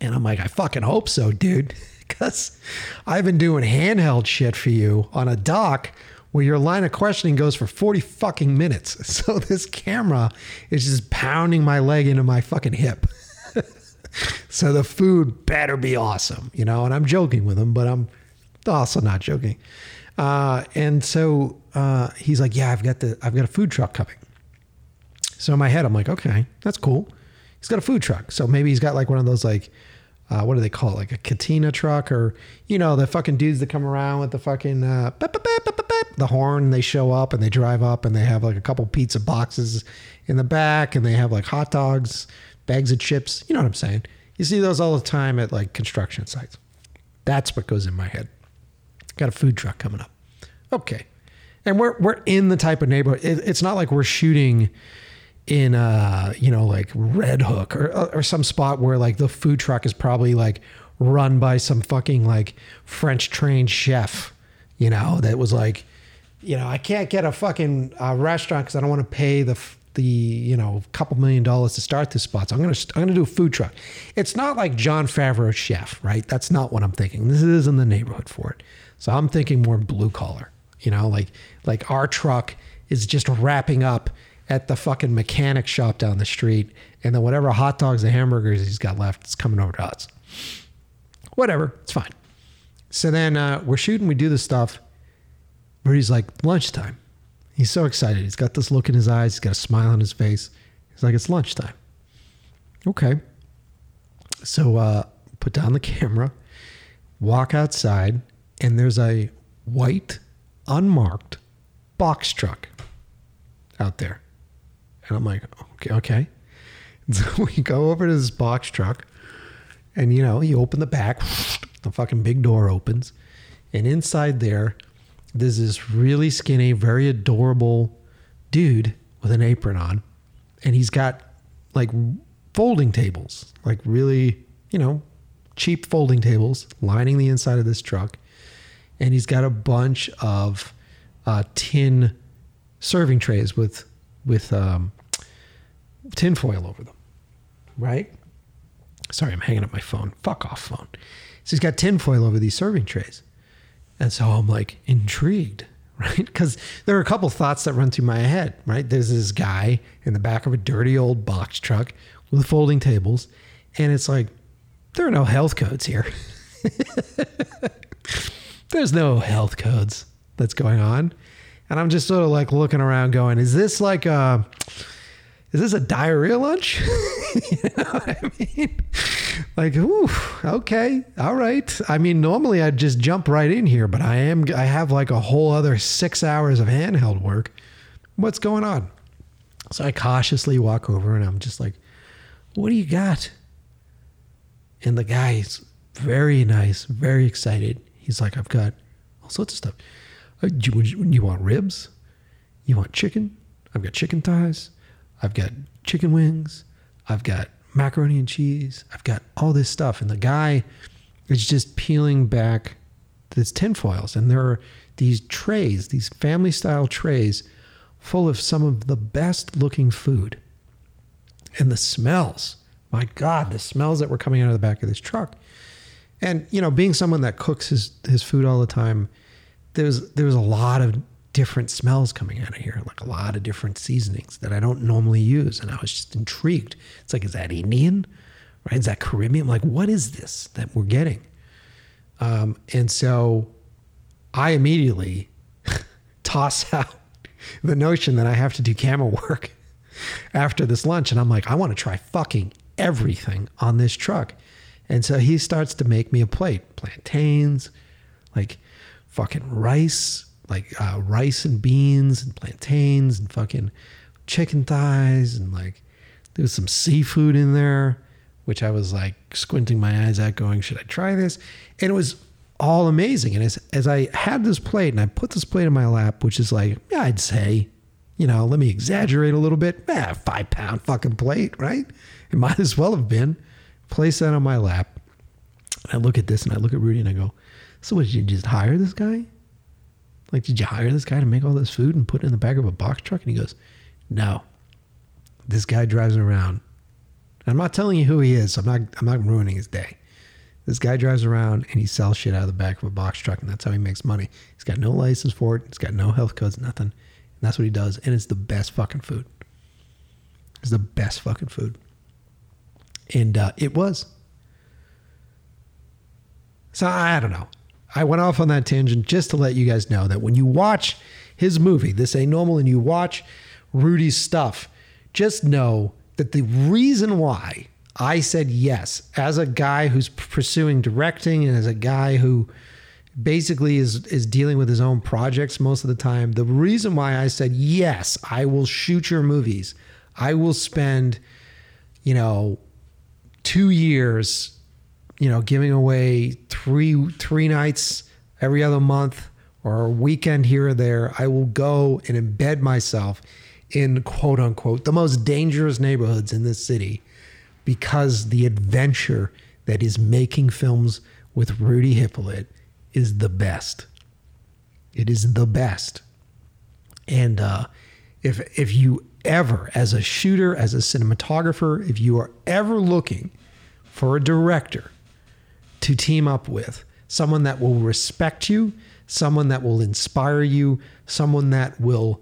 And I'm like, I fucking hope so, dude. Because I've been doing handheld shit for you on a dock where your line of questioning goes for 40 fucking minutes. So this camera is just pounding my leg into my fucking hip. so the food better be awesome, you know? And I'm joking with him, but I'm also not joking. Uh, and so uh, he's like, Yeah, I've got the I've got a food truck coming. So in my head, I'm like, okay, that's cool. He's got a food truck. So maybe he's got like one of those like, uh, what do they call it? Like a Katina truck or, you know, the fucking dudes that come around with the fucking, uh, beep, beep, beep, the horn. They show up and they drive up and they have like a couple pizza boxes in the back and they have like hot dogs, bags of chips. You know what I'm saying? You see those all the time at like construction sites. That's what goes in my head. Got a food truck coming up. Okay. and we're we're in the type of neighborhood. It, it's not like we're shooting in uh you know like Red Hook or or some spot where like the food truck is probably like run by some fucking like French trained chef, you know, that was like, you know, I can't get a fucking uh, restaurant because I don't want to pay the the you know couple million dollars to start this spot. So I'm gonna I'm gonna do a food truck. It's not like Jon Favreau chef, right? That's not what I'm thinking. This is in the neighborhood for it. So I'm thinking more blue collar. You know, like like our truck is just wrapping up at the fucking mechanic shop down the street, and then whatever hot dogs and hamburgers he's got left is coming over to us. Whatever, it's fine. So then uh, we're shooting, we do this stuff. Where he's like lunchtime. He's so excited. He's got this look in his eyes. He's got a smile on his face. He's like, it's lunchtime. Okay. So uh, put down the camera, walk outside, and there's a white, unmarked box truck out there. And I'm like, okay, okay. So we go over to this box truck, and you know, you open the back, the fucking big door opens, and inside there, there's this really skinny, very adorable dude with an apron on, and he's got like folding tables, like really, you know, cheap folding tables lining the inside of this truck, and he's got a bunch of uh, tin serving trays with with um, tin foil over them, right? Sorry, I'm hanging up my phone. Fuck off, phone. So he's got tin foil over these serving trays. And so I'm like intrigued, right? Because there are a couple thoughts that run through my head, right? There's this guy in the back of a dirty old box truck with folding tables. And it's like, there are no health codes here. There's no health codes that's going on. And I'm just sort of like looking around going, is this like a, is this a diarrhea lunch? you know what I mean? Like, ooh, okay, all right. I mean, normally I'd just jump right in here, but I am, I have like a whole other six hours of handheld work. What's going on? So I cautiously walk over and I'm just like, what do you got? And the guy's very nice, very excited. He's like, I've got all sorts of stuff. Uh, you, you want ribs? You want chicken? I've got chicken thighs. I've got chicken wings. I've got macaroni and cheese. I've got all this stuff. And the guy is just peeling back this tinfoils. And there are these trays, these family style trays, full of some of the best looking food. And the smells, my God, the smells that were coming out of the back of this truck. And, you know, being someone that cooks his, his food all the time, there's there's a lot of different smells coming out of here, like a lot of different seasonings that I don't normally use. And I was just intrigued. It's like, is that Indian? Right? Is that Caribbean? like, what is this that we're getting? Um, and so I immediately toss out the notion that I have to do camera work after this lunch. And I'm like, I want to try fucking everything on this truck. And so he starts to make me a plate plantains, like fucking rice, like uh, rice and beans and plantains and fucking chicken thighs and like there was some seafood in there, which I was like squinting my eyes at, going, "Should I try this?" And it was all amazing. And as as I had this plate and I put this plate in my lap, which is like, yeah, I'd say, you know, let me exaggerate a little bit, yeah, five pound fucking plate, right? It might as well have been. Place that on my lap. I look at this and I look at Rudy and I go, "So, what, did you just hire this guy?" Like, did you hire this guy to make all this food and put it in the back of a box truck? And he goes, No. This guy drives around. I'm not telling you who he is. So I'm not I'm not ruining his day. This guy drives around and he sells shit out of the back of a box truck, and that's how he makes money. He's got no license for it. He's got no health codes, nothing. And that's what he does. And it's the best fucking food. It's the best fucking food. And uh, it was. So I don't know. I went off on that tangent just to let you guys know that when you watch his movie, This Ain't Normal, and you watch Rudy's stuff, just know that the reason why I said yes, as a guy who's pursuing directing and as a guy who basically is is dealing with his own projects most of the time, the reason why I said yes, I will shoot your movies. I will spend, you know, two years you know, giving away three three nights every other month or a weekend here or there, I will go and embed myself in quote unquote the most dangerous neighborhoods in this city because the adventure that is making films with Rudy Hypolite is the best. It is the best. And uh, if if you ever, as a shooter, as a cinematographer, if you are ever looking for a director to team up with, someone that will respect you, someone that will inspire you, someone that will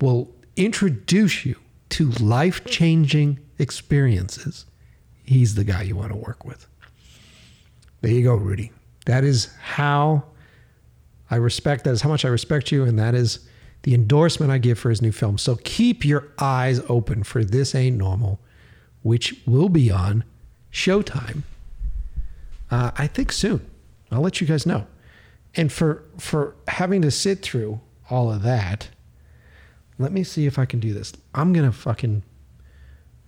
will introduce you to life-changing experiences, he's the guy you want to work with. There you go, Rudy. That is how I respect that is how much I respect you, and that is the endorsement I give for his new film. So keep your eyes open for This Ain't Normal, which will be on Showtime. Uh, I think soon. I'll let you guys know. And for for having to sit through all of that, let me see if I can do this. I'm gonna fucking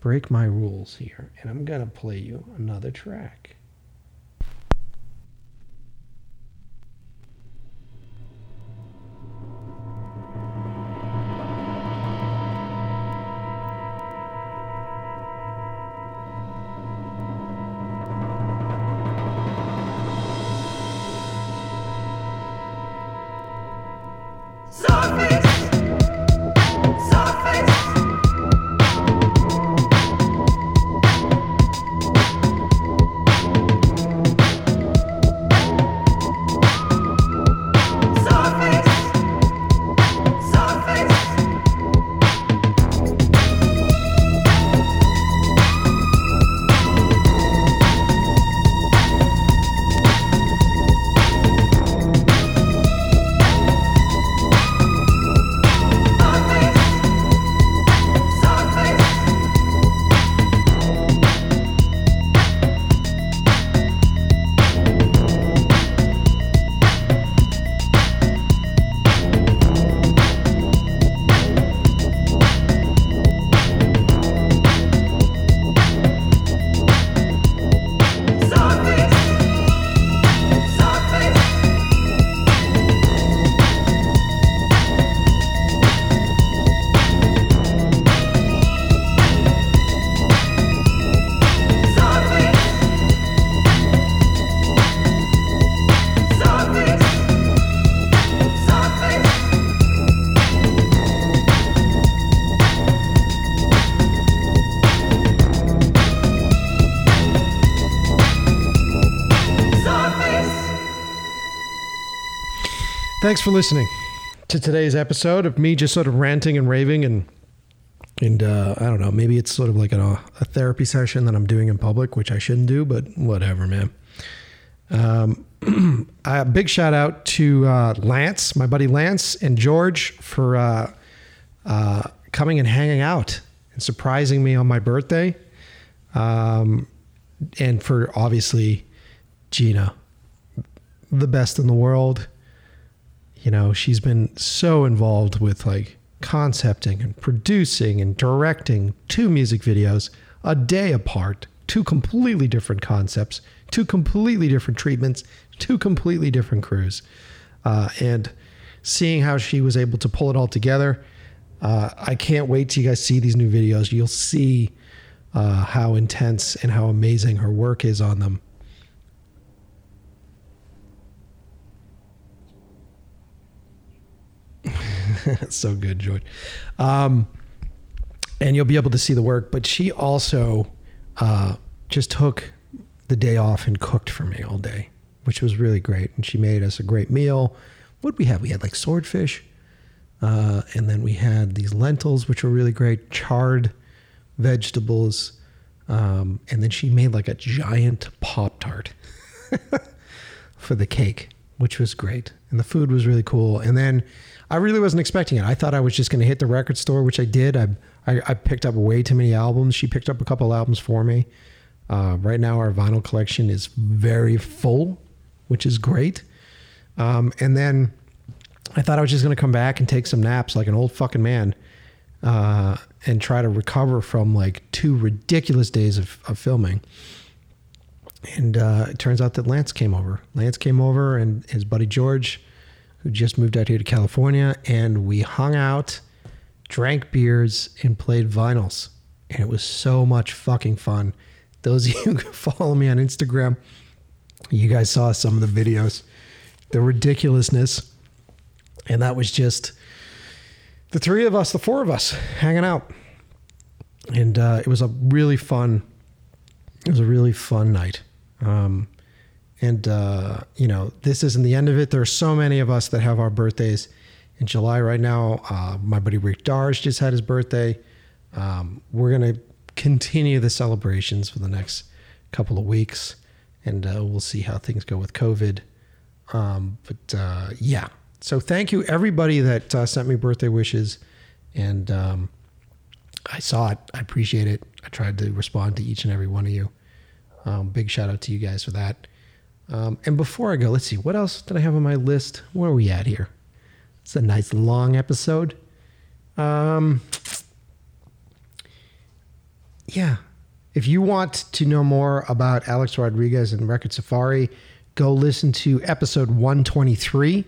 break my rules here, and I'm gonna play you another track. Thanks for listening to today's episode of me just sort of ranting and raving and and uh, I don't know, maybe it's sort of like a, a therapy session that I'm doing in public, which I shouldn't do, but whatever, man. Um, a big shout out to uh, Lance, my buddy Lance, and George for uh, uh, coming and hanging out and surprising me on my birthday. Um, and for obviously Gina, the best in the world. You know, she's been so involved with like concepting and producing and directing two music videos a day apart, two completely different concepts, two completely different treatments, two completely different crews. Uh, and seeing how she was able to pull it all together, uh, I can't wait till you guys see these new videos. You'll see uh, how intense and how amazing her work is on them. so good, George. Um, and you'll be able to see the work. But she also uh, just took the day off and cooked for me all day, which was really great. And she made us a great meal. What we have? We had like swordfish, uh, and then we had these lentils, which were really great, charred vegetables, um, and then she made like a giant pop tart for the cake, which was great. And the food was really cool. And then I really wasn't expecting it. I thought I was just going to hit the record store, which I did. I, I, I picked up way too many albums. She picked up a couple albums for me. Uh, right now, our vinyl collection is very full, which is great. Um, and then I thought I was just going to come back and take some naps like an old fucking man uh, and try to recover from like two ridiculous days of, of filming. And uh, it turns out that Lance came over. Lance came over and his buddy George who just moved out here to California, and we hung out, drank beers, and played vinyls. And it was so much fucking fun. Those of you who follow me on Instagram, you guys saw some of the videos, the ridiculousness. And that was just the three of us, the four of us, hanging out. And uh, it was a really fun, it was a really fun night. Um, and, uh, you know, this isn't the end of it. There are so many of us that have our birthdays in July right now. Uh, my buddy Rick Darge just had his birthday. Um, we're going to continue the celebrations for the next couple of weeks, and uh, we'll see how things go with COVID. Um, but uh, yeah, so thank you everybody that uh, sent me birthday wishes, and um, I saw it. I appreciate it. I tried to respond to each and every one of you. Um, big shout out to you guys for that. Um, and before I go, let's see what else did I have on my list. Where are we at here? It's a nice long episode. Um, yeah. If you want to know more about Alex Rodriguez and Record Safari, go listen to episode 123,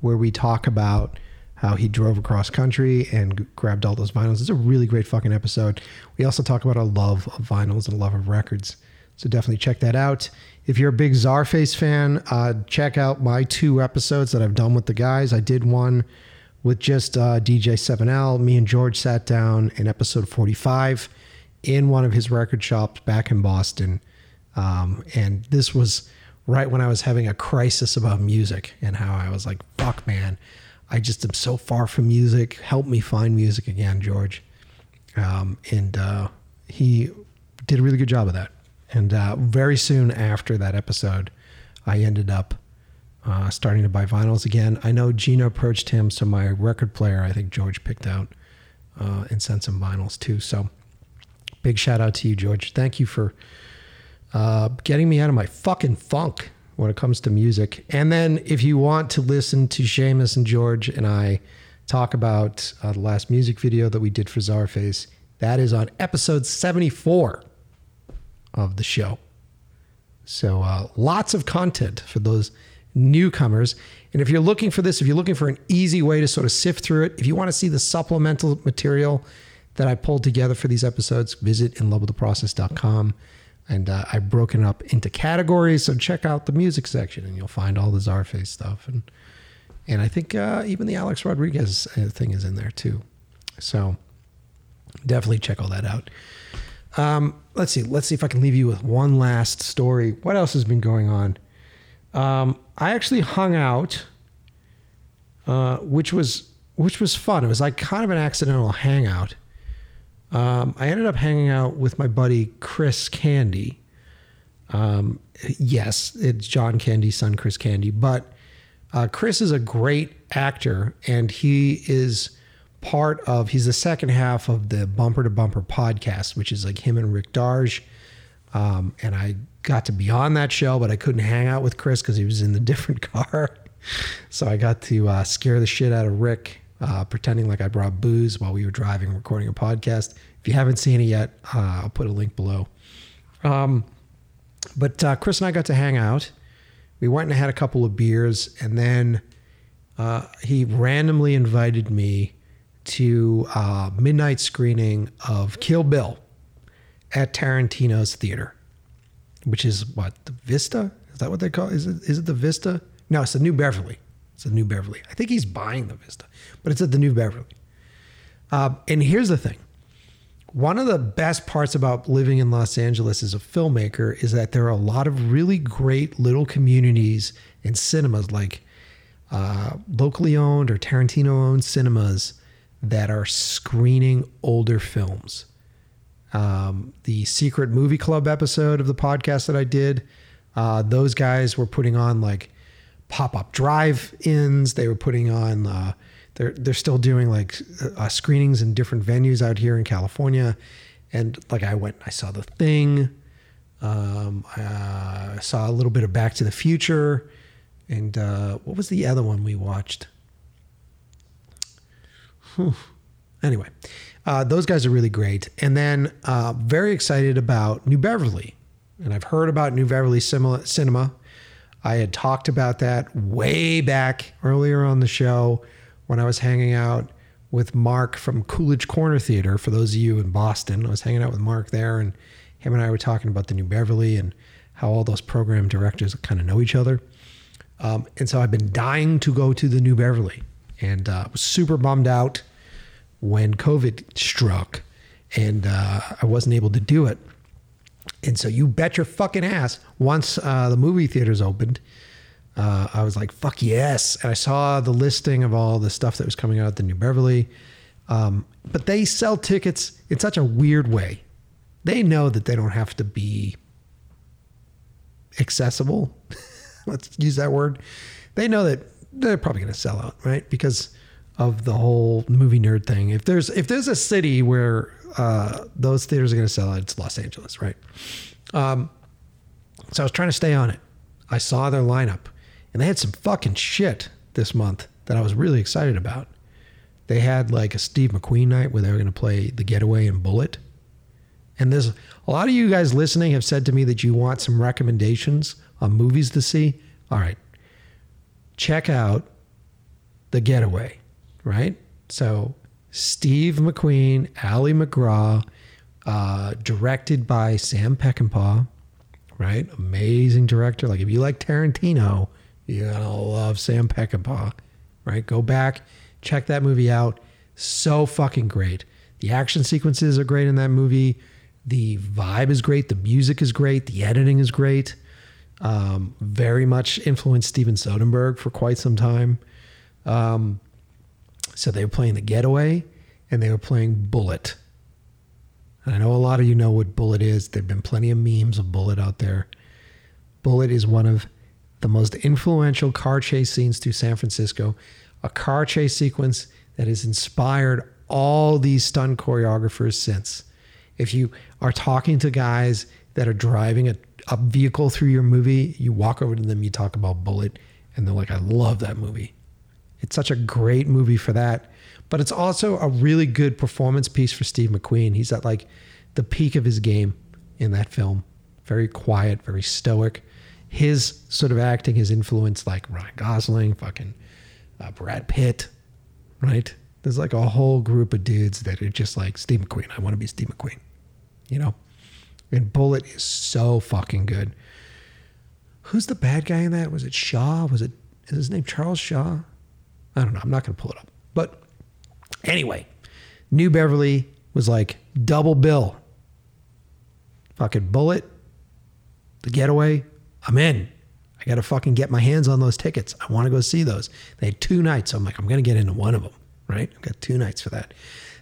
where we talk about how he drove across country and grabbed all those vinyls. It's a really great fucking episode. We also talk about our love of vinyls and love of records. So definitely check that out. If you're a big Czarface fan, uh, check out my two episodes that I've done with the guys. I did one with just uh, DJ 7L. Me and George sat down in episode 45 in one of his record shops back in Boston. Um, and this was right when I was having a crisis about music and how I was like, fuck, man, I just am so far from music. Help me find music again, George. Um, and uh, he did a really good job of that. And uh, very soon after that episode, I ended up uh, starting to buy vinyls again. I know Gina approached him, so my record player, I think George picked out uh, and sent some vinyls too. So big shout out to you, George. Thank you for uh, getting me out of my fucking funk when it comes to music. And then if you want to listen to Seamus and George and I talk about uh, the last music video that we did for Czarface, that is on episode 74 of the show. So uh, lots of content for those newcomers. And if you're looking for this, if you're looking for an easy way to sort of sift through it, if you want to see the supplemental material that I pulled together for these episodes, visit inlovewiththeprocess.com. And uh, I've broken up into categories. So check out the music section and you'll find all the Czarface stuff. And and I think uh, even the Alex Rodriguez uh, thing is in there too. So definitely check all that out. Um, let's see. Let's see if I can leave you with one last story. What else has been going on? Um, I actually hung out, uh, which was which was fun. It was like kind of an accidental hangout. Um, I ended up hanging out with my buddy Chris Candy. Um, yes, it's John Candy's son, Chris Candy, but uh, Chris is a great actor, and he is part of. He's the second half of the Bumper to Bumper podcast, which is like him and Rick Darge. Um, and I got to be on that show, but I couldn't hang out with Chris because he was in the different car. so I got to uh, scare the shit out of Rick, uh, pretending like I brought booze while we were driving recording a podcast. If you haven't seen it yet, uh, I'll put a link below. Um, but uh, Chris and I got to hang out. We went and had a couple of beers, and then uh, he randomly invited me to a midnight screening of Kill Bill at Tarantino's theater, which is what the Vista. Is that what they call? Is it is it the Vista? No, it's the New Beverly. It's the New Beverly. I think he's buying the Vista, but it's at the New Beverly. Uh, and here's the thing: one of the best parts about living in Los Angeles as a filmmaker is that there are a lot of really great little communities and cinemas, like uh, locally owned or Tarantino owned cinemas, that are screening older films um, the secret movie club episode of the podcast that I did. Uh, those guys were putting on like pop up drive ins. They were putting on. Uh, they're they're still doing like uh, screenings in different venues out here in California. And like I went, I saw the thing. Um, I saw a little bit of Back to the Future, and uh, what was the other one we watched? Whew. Anyway, uh, those guys are really great. And then uh, very excited about New Beverly. And I've heard about New Beverly Cinema. I had talked about that way back earlier on the show when I was hanging out with Mark from Coolidge Corner Theater. For those of you in Boston, I was hanging out with Mark there, and him and I were talking about the New Beverly and how all those program directors kind of know each other. Um, and so I've been dying to go to the New Beverly, and uh, was super bummed out when COVID struck, and uh, I wasn't able to do it. And so you bet your fucking ass. Once uh, the movie theaters opened, uh, I was like, "Fuck yes!" And I saw the listing of all the stuff that was coming out at the New Beverly. Um, but they sell tickets in such a weird way. They know that they don't have to be accessible. Let's use that word. They know that they're probably going to sell out, right? Because of the whole movie nerd thing. If there's if there's a city where uh, those theaters are going to sell out, it's Los Angeles, right? Um, so I was trying to stay on it. I saw their lineup, and they had some fucking shit this month that I was really excited about. They had like a Steve McQueen night where they were going to play The Getaway and Bullitt. And there's a lot of you guys listening have said to me that you want some recommendations on movies to see. All right. Check out The Getaway, right? So Steve McQueen, Ali MacGraw, uh, directed by Sam Peckinpah, right? Amazing director. Like if you like Tarantino, you're gonna love Sam Peckinpah, right? Go back, check that movie out. So fucking great. The action sequences are great in that movie. The vibe is great. The music is great. The editing is great. Um, very much influenced Steven Soderbergh for quite some time. Um, so they were playing The Getaway and they were playing Bullitt. And I know a lot of you know what Bullitt is. There have been plenty of memes of Bullitt out there. Bullitt is one of the most influential car chase scenes through San Francisco, a car chase sequence that has inspired all these stunt choreographers since. If you are talking to guys that are driving a, a vehicle through your movie, you walk over to them, you talk about Bullitt, and they're like, I love that movie. It's such a great movie for that. But it's also a really good performance piece for Steve McQueen. He's at like the peak of his game in that film. Very quiet, very stoic. His sort of acting has influenced like Ryan Gosling, fucking uh, Brad Pitt, right? There's like a whole group of dudes that are just like Steve McQueen. I want to be Steve McQueen, you know? And Bullitt is so fucking good. Who's the bad guy in that? Was it Shaw? Was it is his name Charles Shaw? I don't know. I'm not going to pull it up. But anyway, New Beverly was like double bill. Fucking Bullitt, The Getaway, I'm in. I got to fucking get my hands on those tickets. I want to go see those. They had two nights. So I'm like, I'm going to get into one of them, right? I've got two nights for that.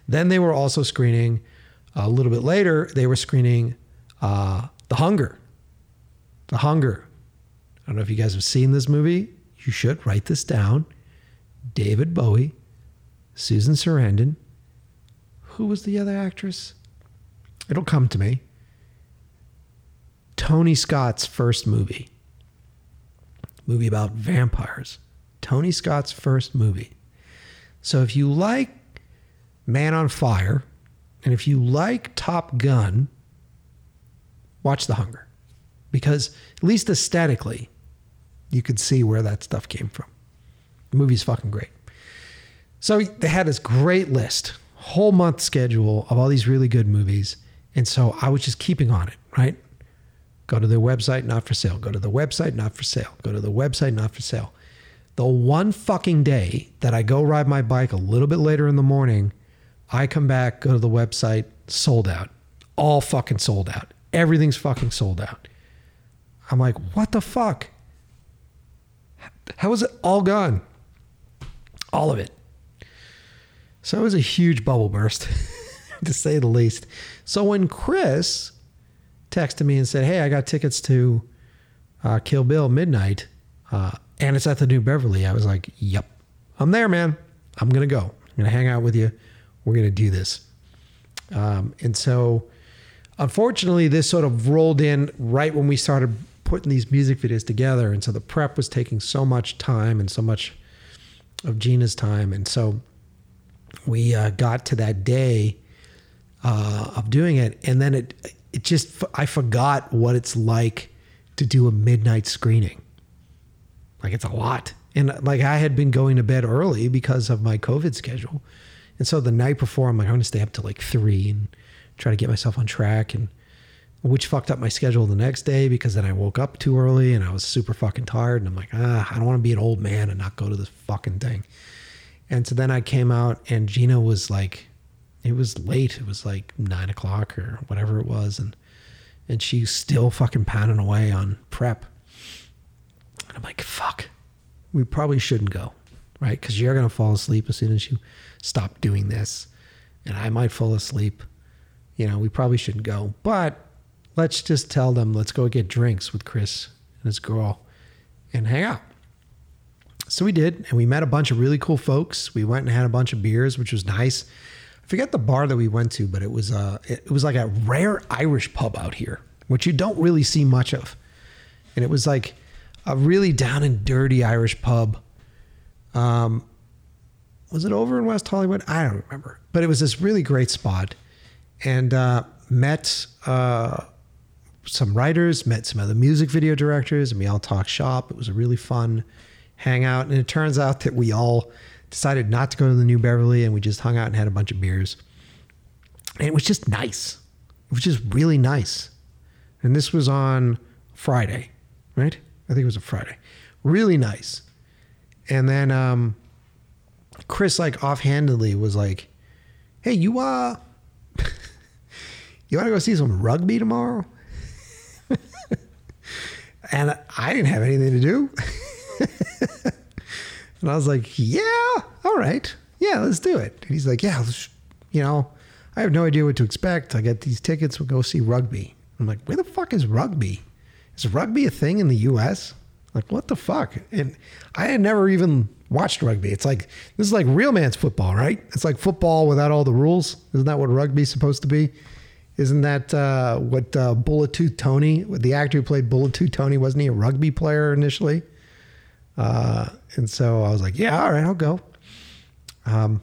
Then they were also screening a little bit later, they were screening uh, The Hunger. The Hunger. I don't know if you guys have seen this movie. You should write this down. David Bowie, Susan Sarandon. Who was the other actress? It'll come to me. Tony Scott's first movie. Movie about vampires. Tony Scott's first movie. So if you like Man on Fire, and if you like Top Gun, watch The Hunger. Because at least aesthetically, you could see where that stuff came from. The movie's fucking great. So they had this great list, whole month schedule of all these really good movies. And so I was just keeping on it, right? Go to their website, not for sale. Go to the website, not for sale. Go to the website, not for sale. The one fucking day that I go ride my bike a little bit later in the morning, I come back, go to the website, sold out. All fucking sold out. Everything's fucking sold out. I'm like, what the fuck? How is it all gone? All of it. So it was a huge bubble burst, to say the least. So when Chris texted me and said, "Hey, I got tickets to uh, Kill Bill midnight, uh, and it's at the New Beverly," I was like, "Yep, I'm there, man. I'm gonna go. I'm gonna hang out with you. We're gonna do this." Um, and so, unfortunately, this sort of rolled in right when we started putting these music videos together, and so the prep was taking so much time and so much of Gina's time, and so we uh, got to that day uh, of doing it, and then it it just I forgot what it's like to do a midnight screening. Like it's a lot. And like I had been going to bed early because of my COVID schedule. And so the night before, I'm like, I'm going to stay up till like three and try to get myself on track. And which fucked up my schedule the next day because then I woke up too early and I was super fucking tired. And I'm like, ah, I don't want to be an old man and not go to this fucking thing. And so then I came out and Gina was like, it was late. It was like nine o'clock or whatever it was. And, and she's still fucking pounding away on prep. And I'm like, fuck, we probably shouldn't go, right? Because you're to fall asleep as soon as you stop doing this. And I might fall asleep. You know, we probably shouldn't go. But let's just tell them, let's go get drinks with Chris and his girl and hang out. So we did, and we met a bunch of really cool folks. We went and had a bunch of beers, which was nice. I forget the bar that we went to, but it was uh it was like a rare Irish pub out here, which you don't really see much of. And it was like a really down and dirty Irish pub. Um was it over in West Hollywood? I don't remember. But it was this really great spot. And uh met uh some writers, met some other music video directors, and we all talked shop. It was a really fun hangout. And it turns out that we all decided not to go to the New Beverly and we just hung out and had a bunch of beers. And it was just nice. It was just really nice. And this was on Friday, right? I think it was a Friday. Really nice. And then um, Chris, like offhandedly, was like, "Hey, you uh, you want to go see some rugby tomorrow?" and I didn't have anything to do. and I was like, yeah, all right. Yeah, let's do it. And he's like, yeah, you know, I have no idea what to expect. I got these tickets. We'll go see rugby. I'm like, where the fuck is rugby? Is rugby a thing in the U.S.? Like, what the fuck? And I had never even watched rugby. It's like, this is like real man's football, right? It's like football without all the rules. Isn't that what rugby's supposed to be? Isn't that uh, what uh, Tony, the actor who played Bullet Tooth Tony, wasn't he a rugby player initially? Uh, and so I was like, yeah, all right, I'll go. Um,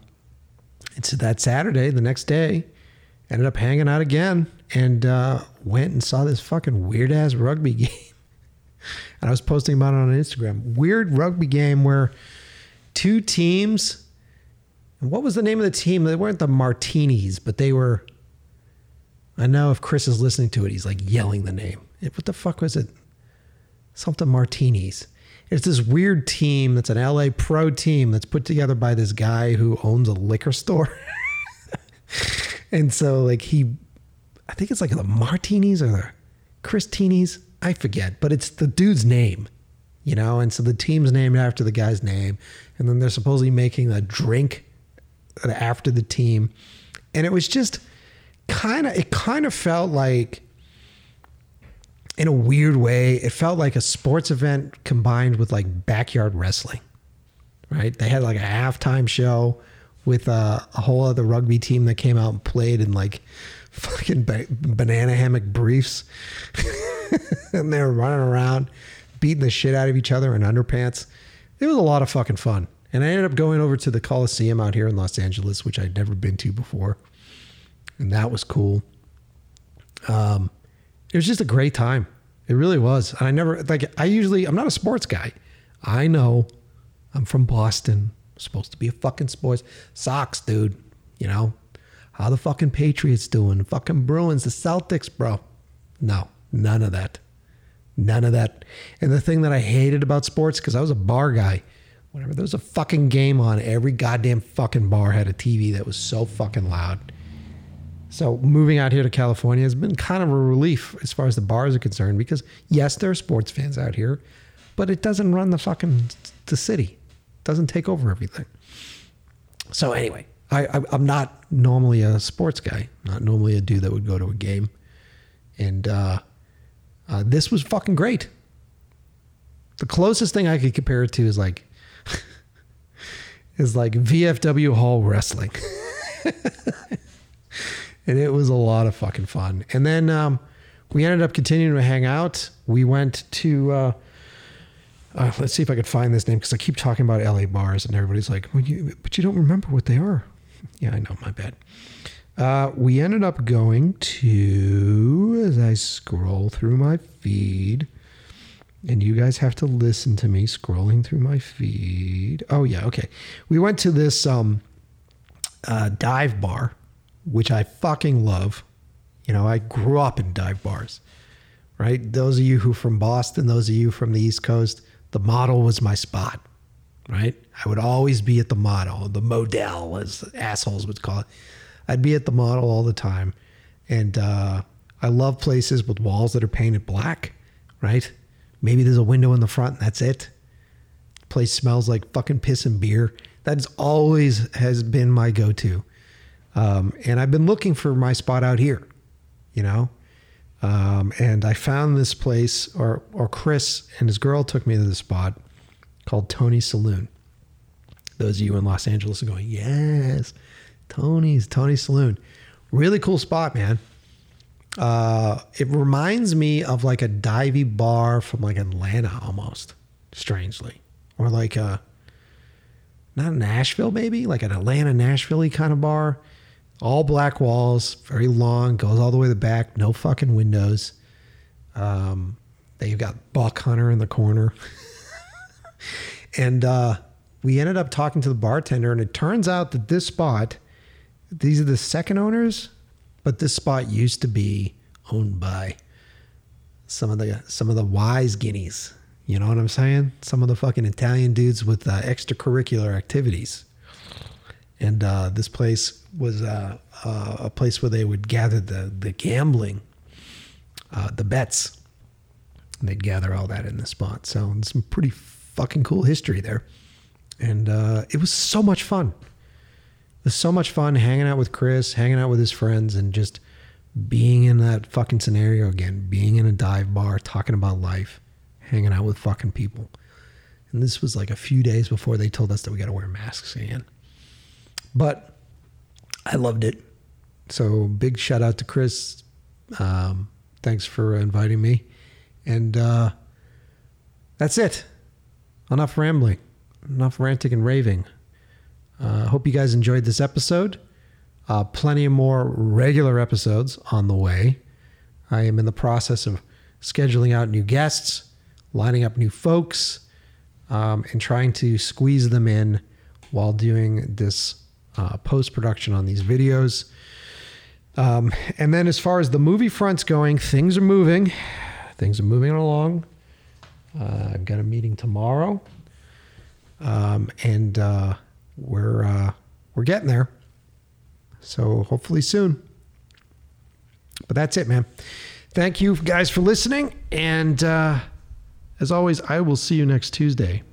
and so that Saturday, the next day, ended up hanging out again and uh, went and saw this fucking weird ass rugby game. and I was posting about it on Instagram. Weird rugby game where two teams. What was the name of the team? They weren't the Martinis, but they were. I know if Chris is listening to it, he's like yelling the name. What the fuck was it? Something Martinis. It's this weird team that's an LA pro team that's put together by this guy who owns a liquor store. and so, like, he, I think it's like the Martinis or the Christinis. I forget, but it's the dude's name, you know? And so the team's named after the guy's name. And then they're supposedly making a drink after the team. And it was just kind of, it kind of felt like, in a weird way, it felt like a sports event combined with like backyard wrestling, right? They had like a halftime show with a, a whole other rugby team that came out and played in like fucking ba- banana hammock briefs. and they were running around, beating the shit out of each other in underpants. It was a lot of fucking fun. And I ended up going over to the Coliseum out here in Los Angeles, which I'd never been to before. And that was cool. Um, it was just a great time. It really was. And I never like I usually I'm not a sports guy. I know I'm from Boston. I'm supposed to be a fucking sports Sox, dude. You know? How the fucking Patriots doing? The Fucking Bruins, the Celtics, bro. No, none of that. None of that. And the thing that I hated about sports, because I was a bar guy, whenever there was a fucking game on, every goddamn fucking bar had a TV that was so fucking loud. So moving out here to California has been kind of a relief as far as the bars are concerned because yes, there are sports fans out here, but it doesn't run the fucking the city. It doesn't take over everything. So anyway, I, I I'm not normally a sports guy. Not normally a dude that would go to a game, and uh, uh, this was fucking great. The closest thing I could compare it to is like is like VFW Hall wrestling. and it was a lot of fucking fun. And then um, we ended up continuing to hang out. We went to uh, uh, let's see if I could find this name because I keep talking about LA bars, and everybody's like, well, you, "But you don't remember what they are." Yeah, I know. My bad. Uh, we ended up going to as I scroll through my feed. and you guys have to listen to me scrolling through my feed. Oh yeah, okay. We went to this um, uh, dive bar, which I fucking love. You know, I grew up in dive bars, right? Those of you who from Boston, those of you from the East Coast, the model was my spot, right? I would always be at the model, the model, as assholes would call it. I'd be at the model all the time, and uh, I love places with walls that are painted black, right? Maybe there's a window in the front, and that's it. place smells like fucking piss and beer. That's always has been my go-to. Um, and I've been looking for my spot out here, you know. Um, and I found this place, or or Chris and his girl took me to this spot called Tony's Saloon. Those of you in Los Angeles are going, yes, Tony's Tony's Saloon, really cool spot, man. Uh, it reminds me of like a divey bar from like Atlanta almost, strangely, or like a not Nashville, maybe like an Atlanta, Nashville kind of bar. All black walls, very long, goes all the way to the back, no fucking windows. Um, they've got Buck Hunter in the corner. and uh, we ended up talking to the bartender, and it turns out that this spot, these are the second owners, but this spot used to be owned by some of the some of the wise guineas. You know what I'm saying? Some of the fucking Italian dudes with uh, extracurricular activities. And uh, this place was uh, uh, a place where they would gather the the gambling, uh, the bets. And they'd gather all that in the spot. So some pretty fucking cool history there. And uh, it was so much fun. It was so much fun hanging out with Chris, hanging out with his friends, and just being in that fucking scenario again, being in a dive bar, talking about life, hanging out with fucking people. And this was like a few days before they told us that we got to wear masks again. But I loved it. So big shout out to Chris. Um, thanks for inviting me. And uh, that's it. Enough rambling, enough ranting and raving. I uh, hope you guys enjoyed this episode. Uh, plenty more regular episodes on the way. I am in the process of scheduling out new guests, lining up new folks, um, and trying to squeeze them in while doing this uh, post production on these videos. Um, and then, as far as the movie front's going, things are moving. Things are moving along. Uh, I've got a meeting tomorrow, um, and uh, we're uh, we're getting there. So hopefully soon. But that's it, man. Thank you guys for listening, and uh, as always, I will see you next Tuesday.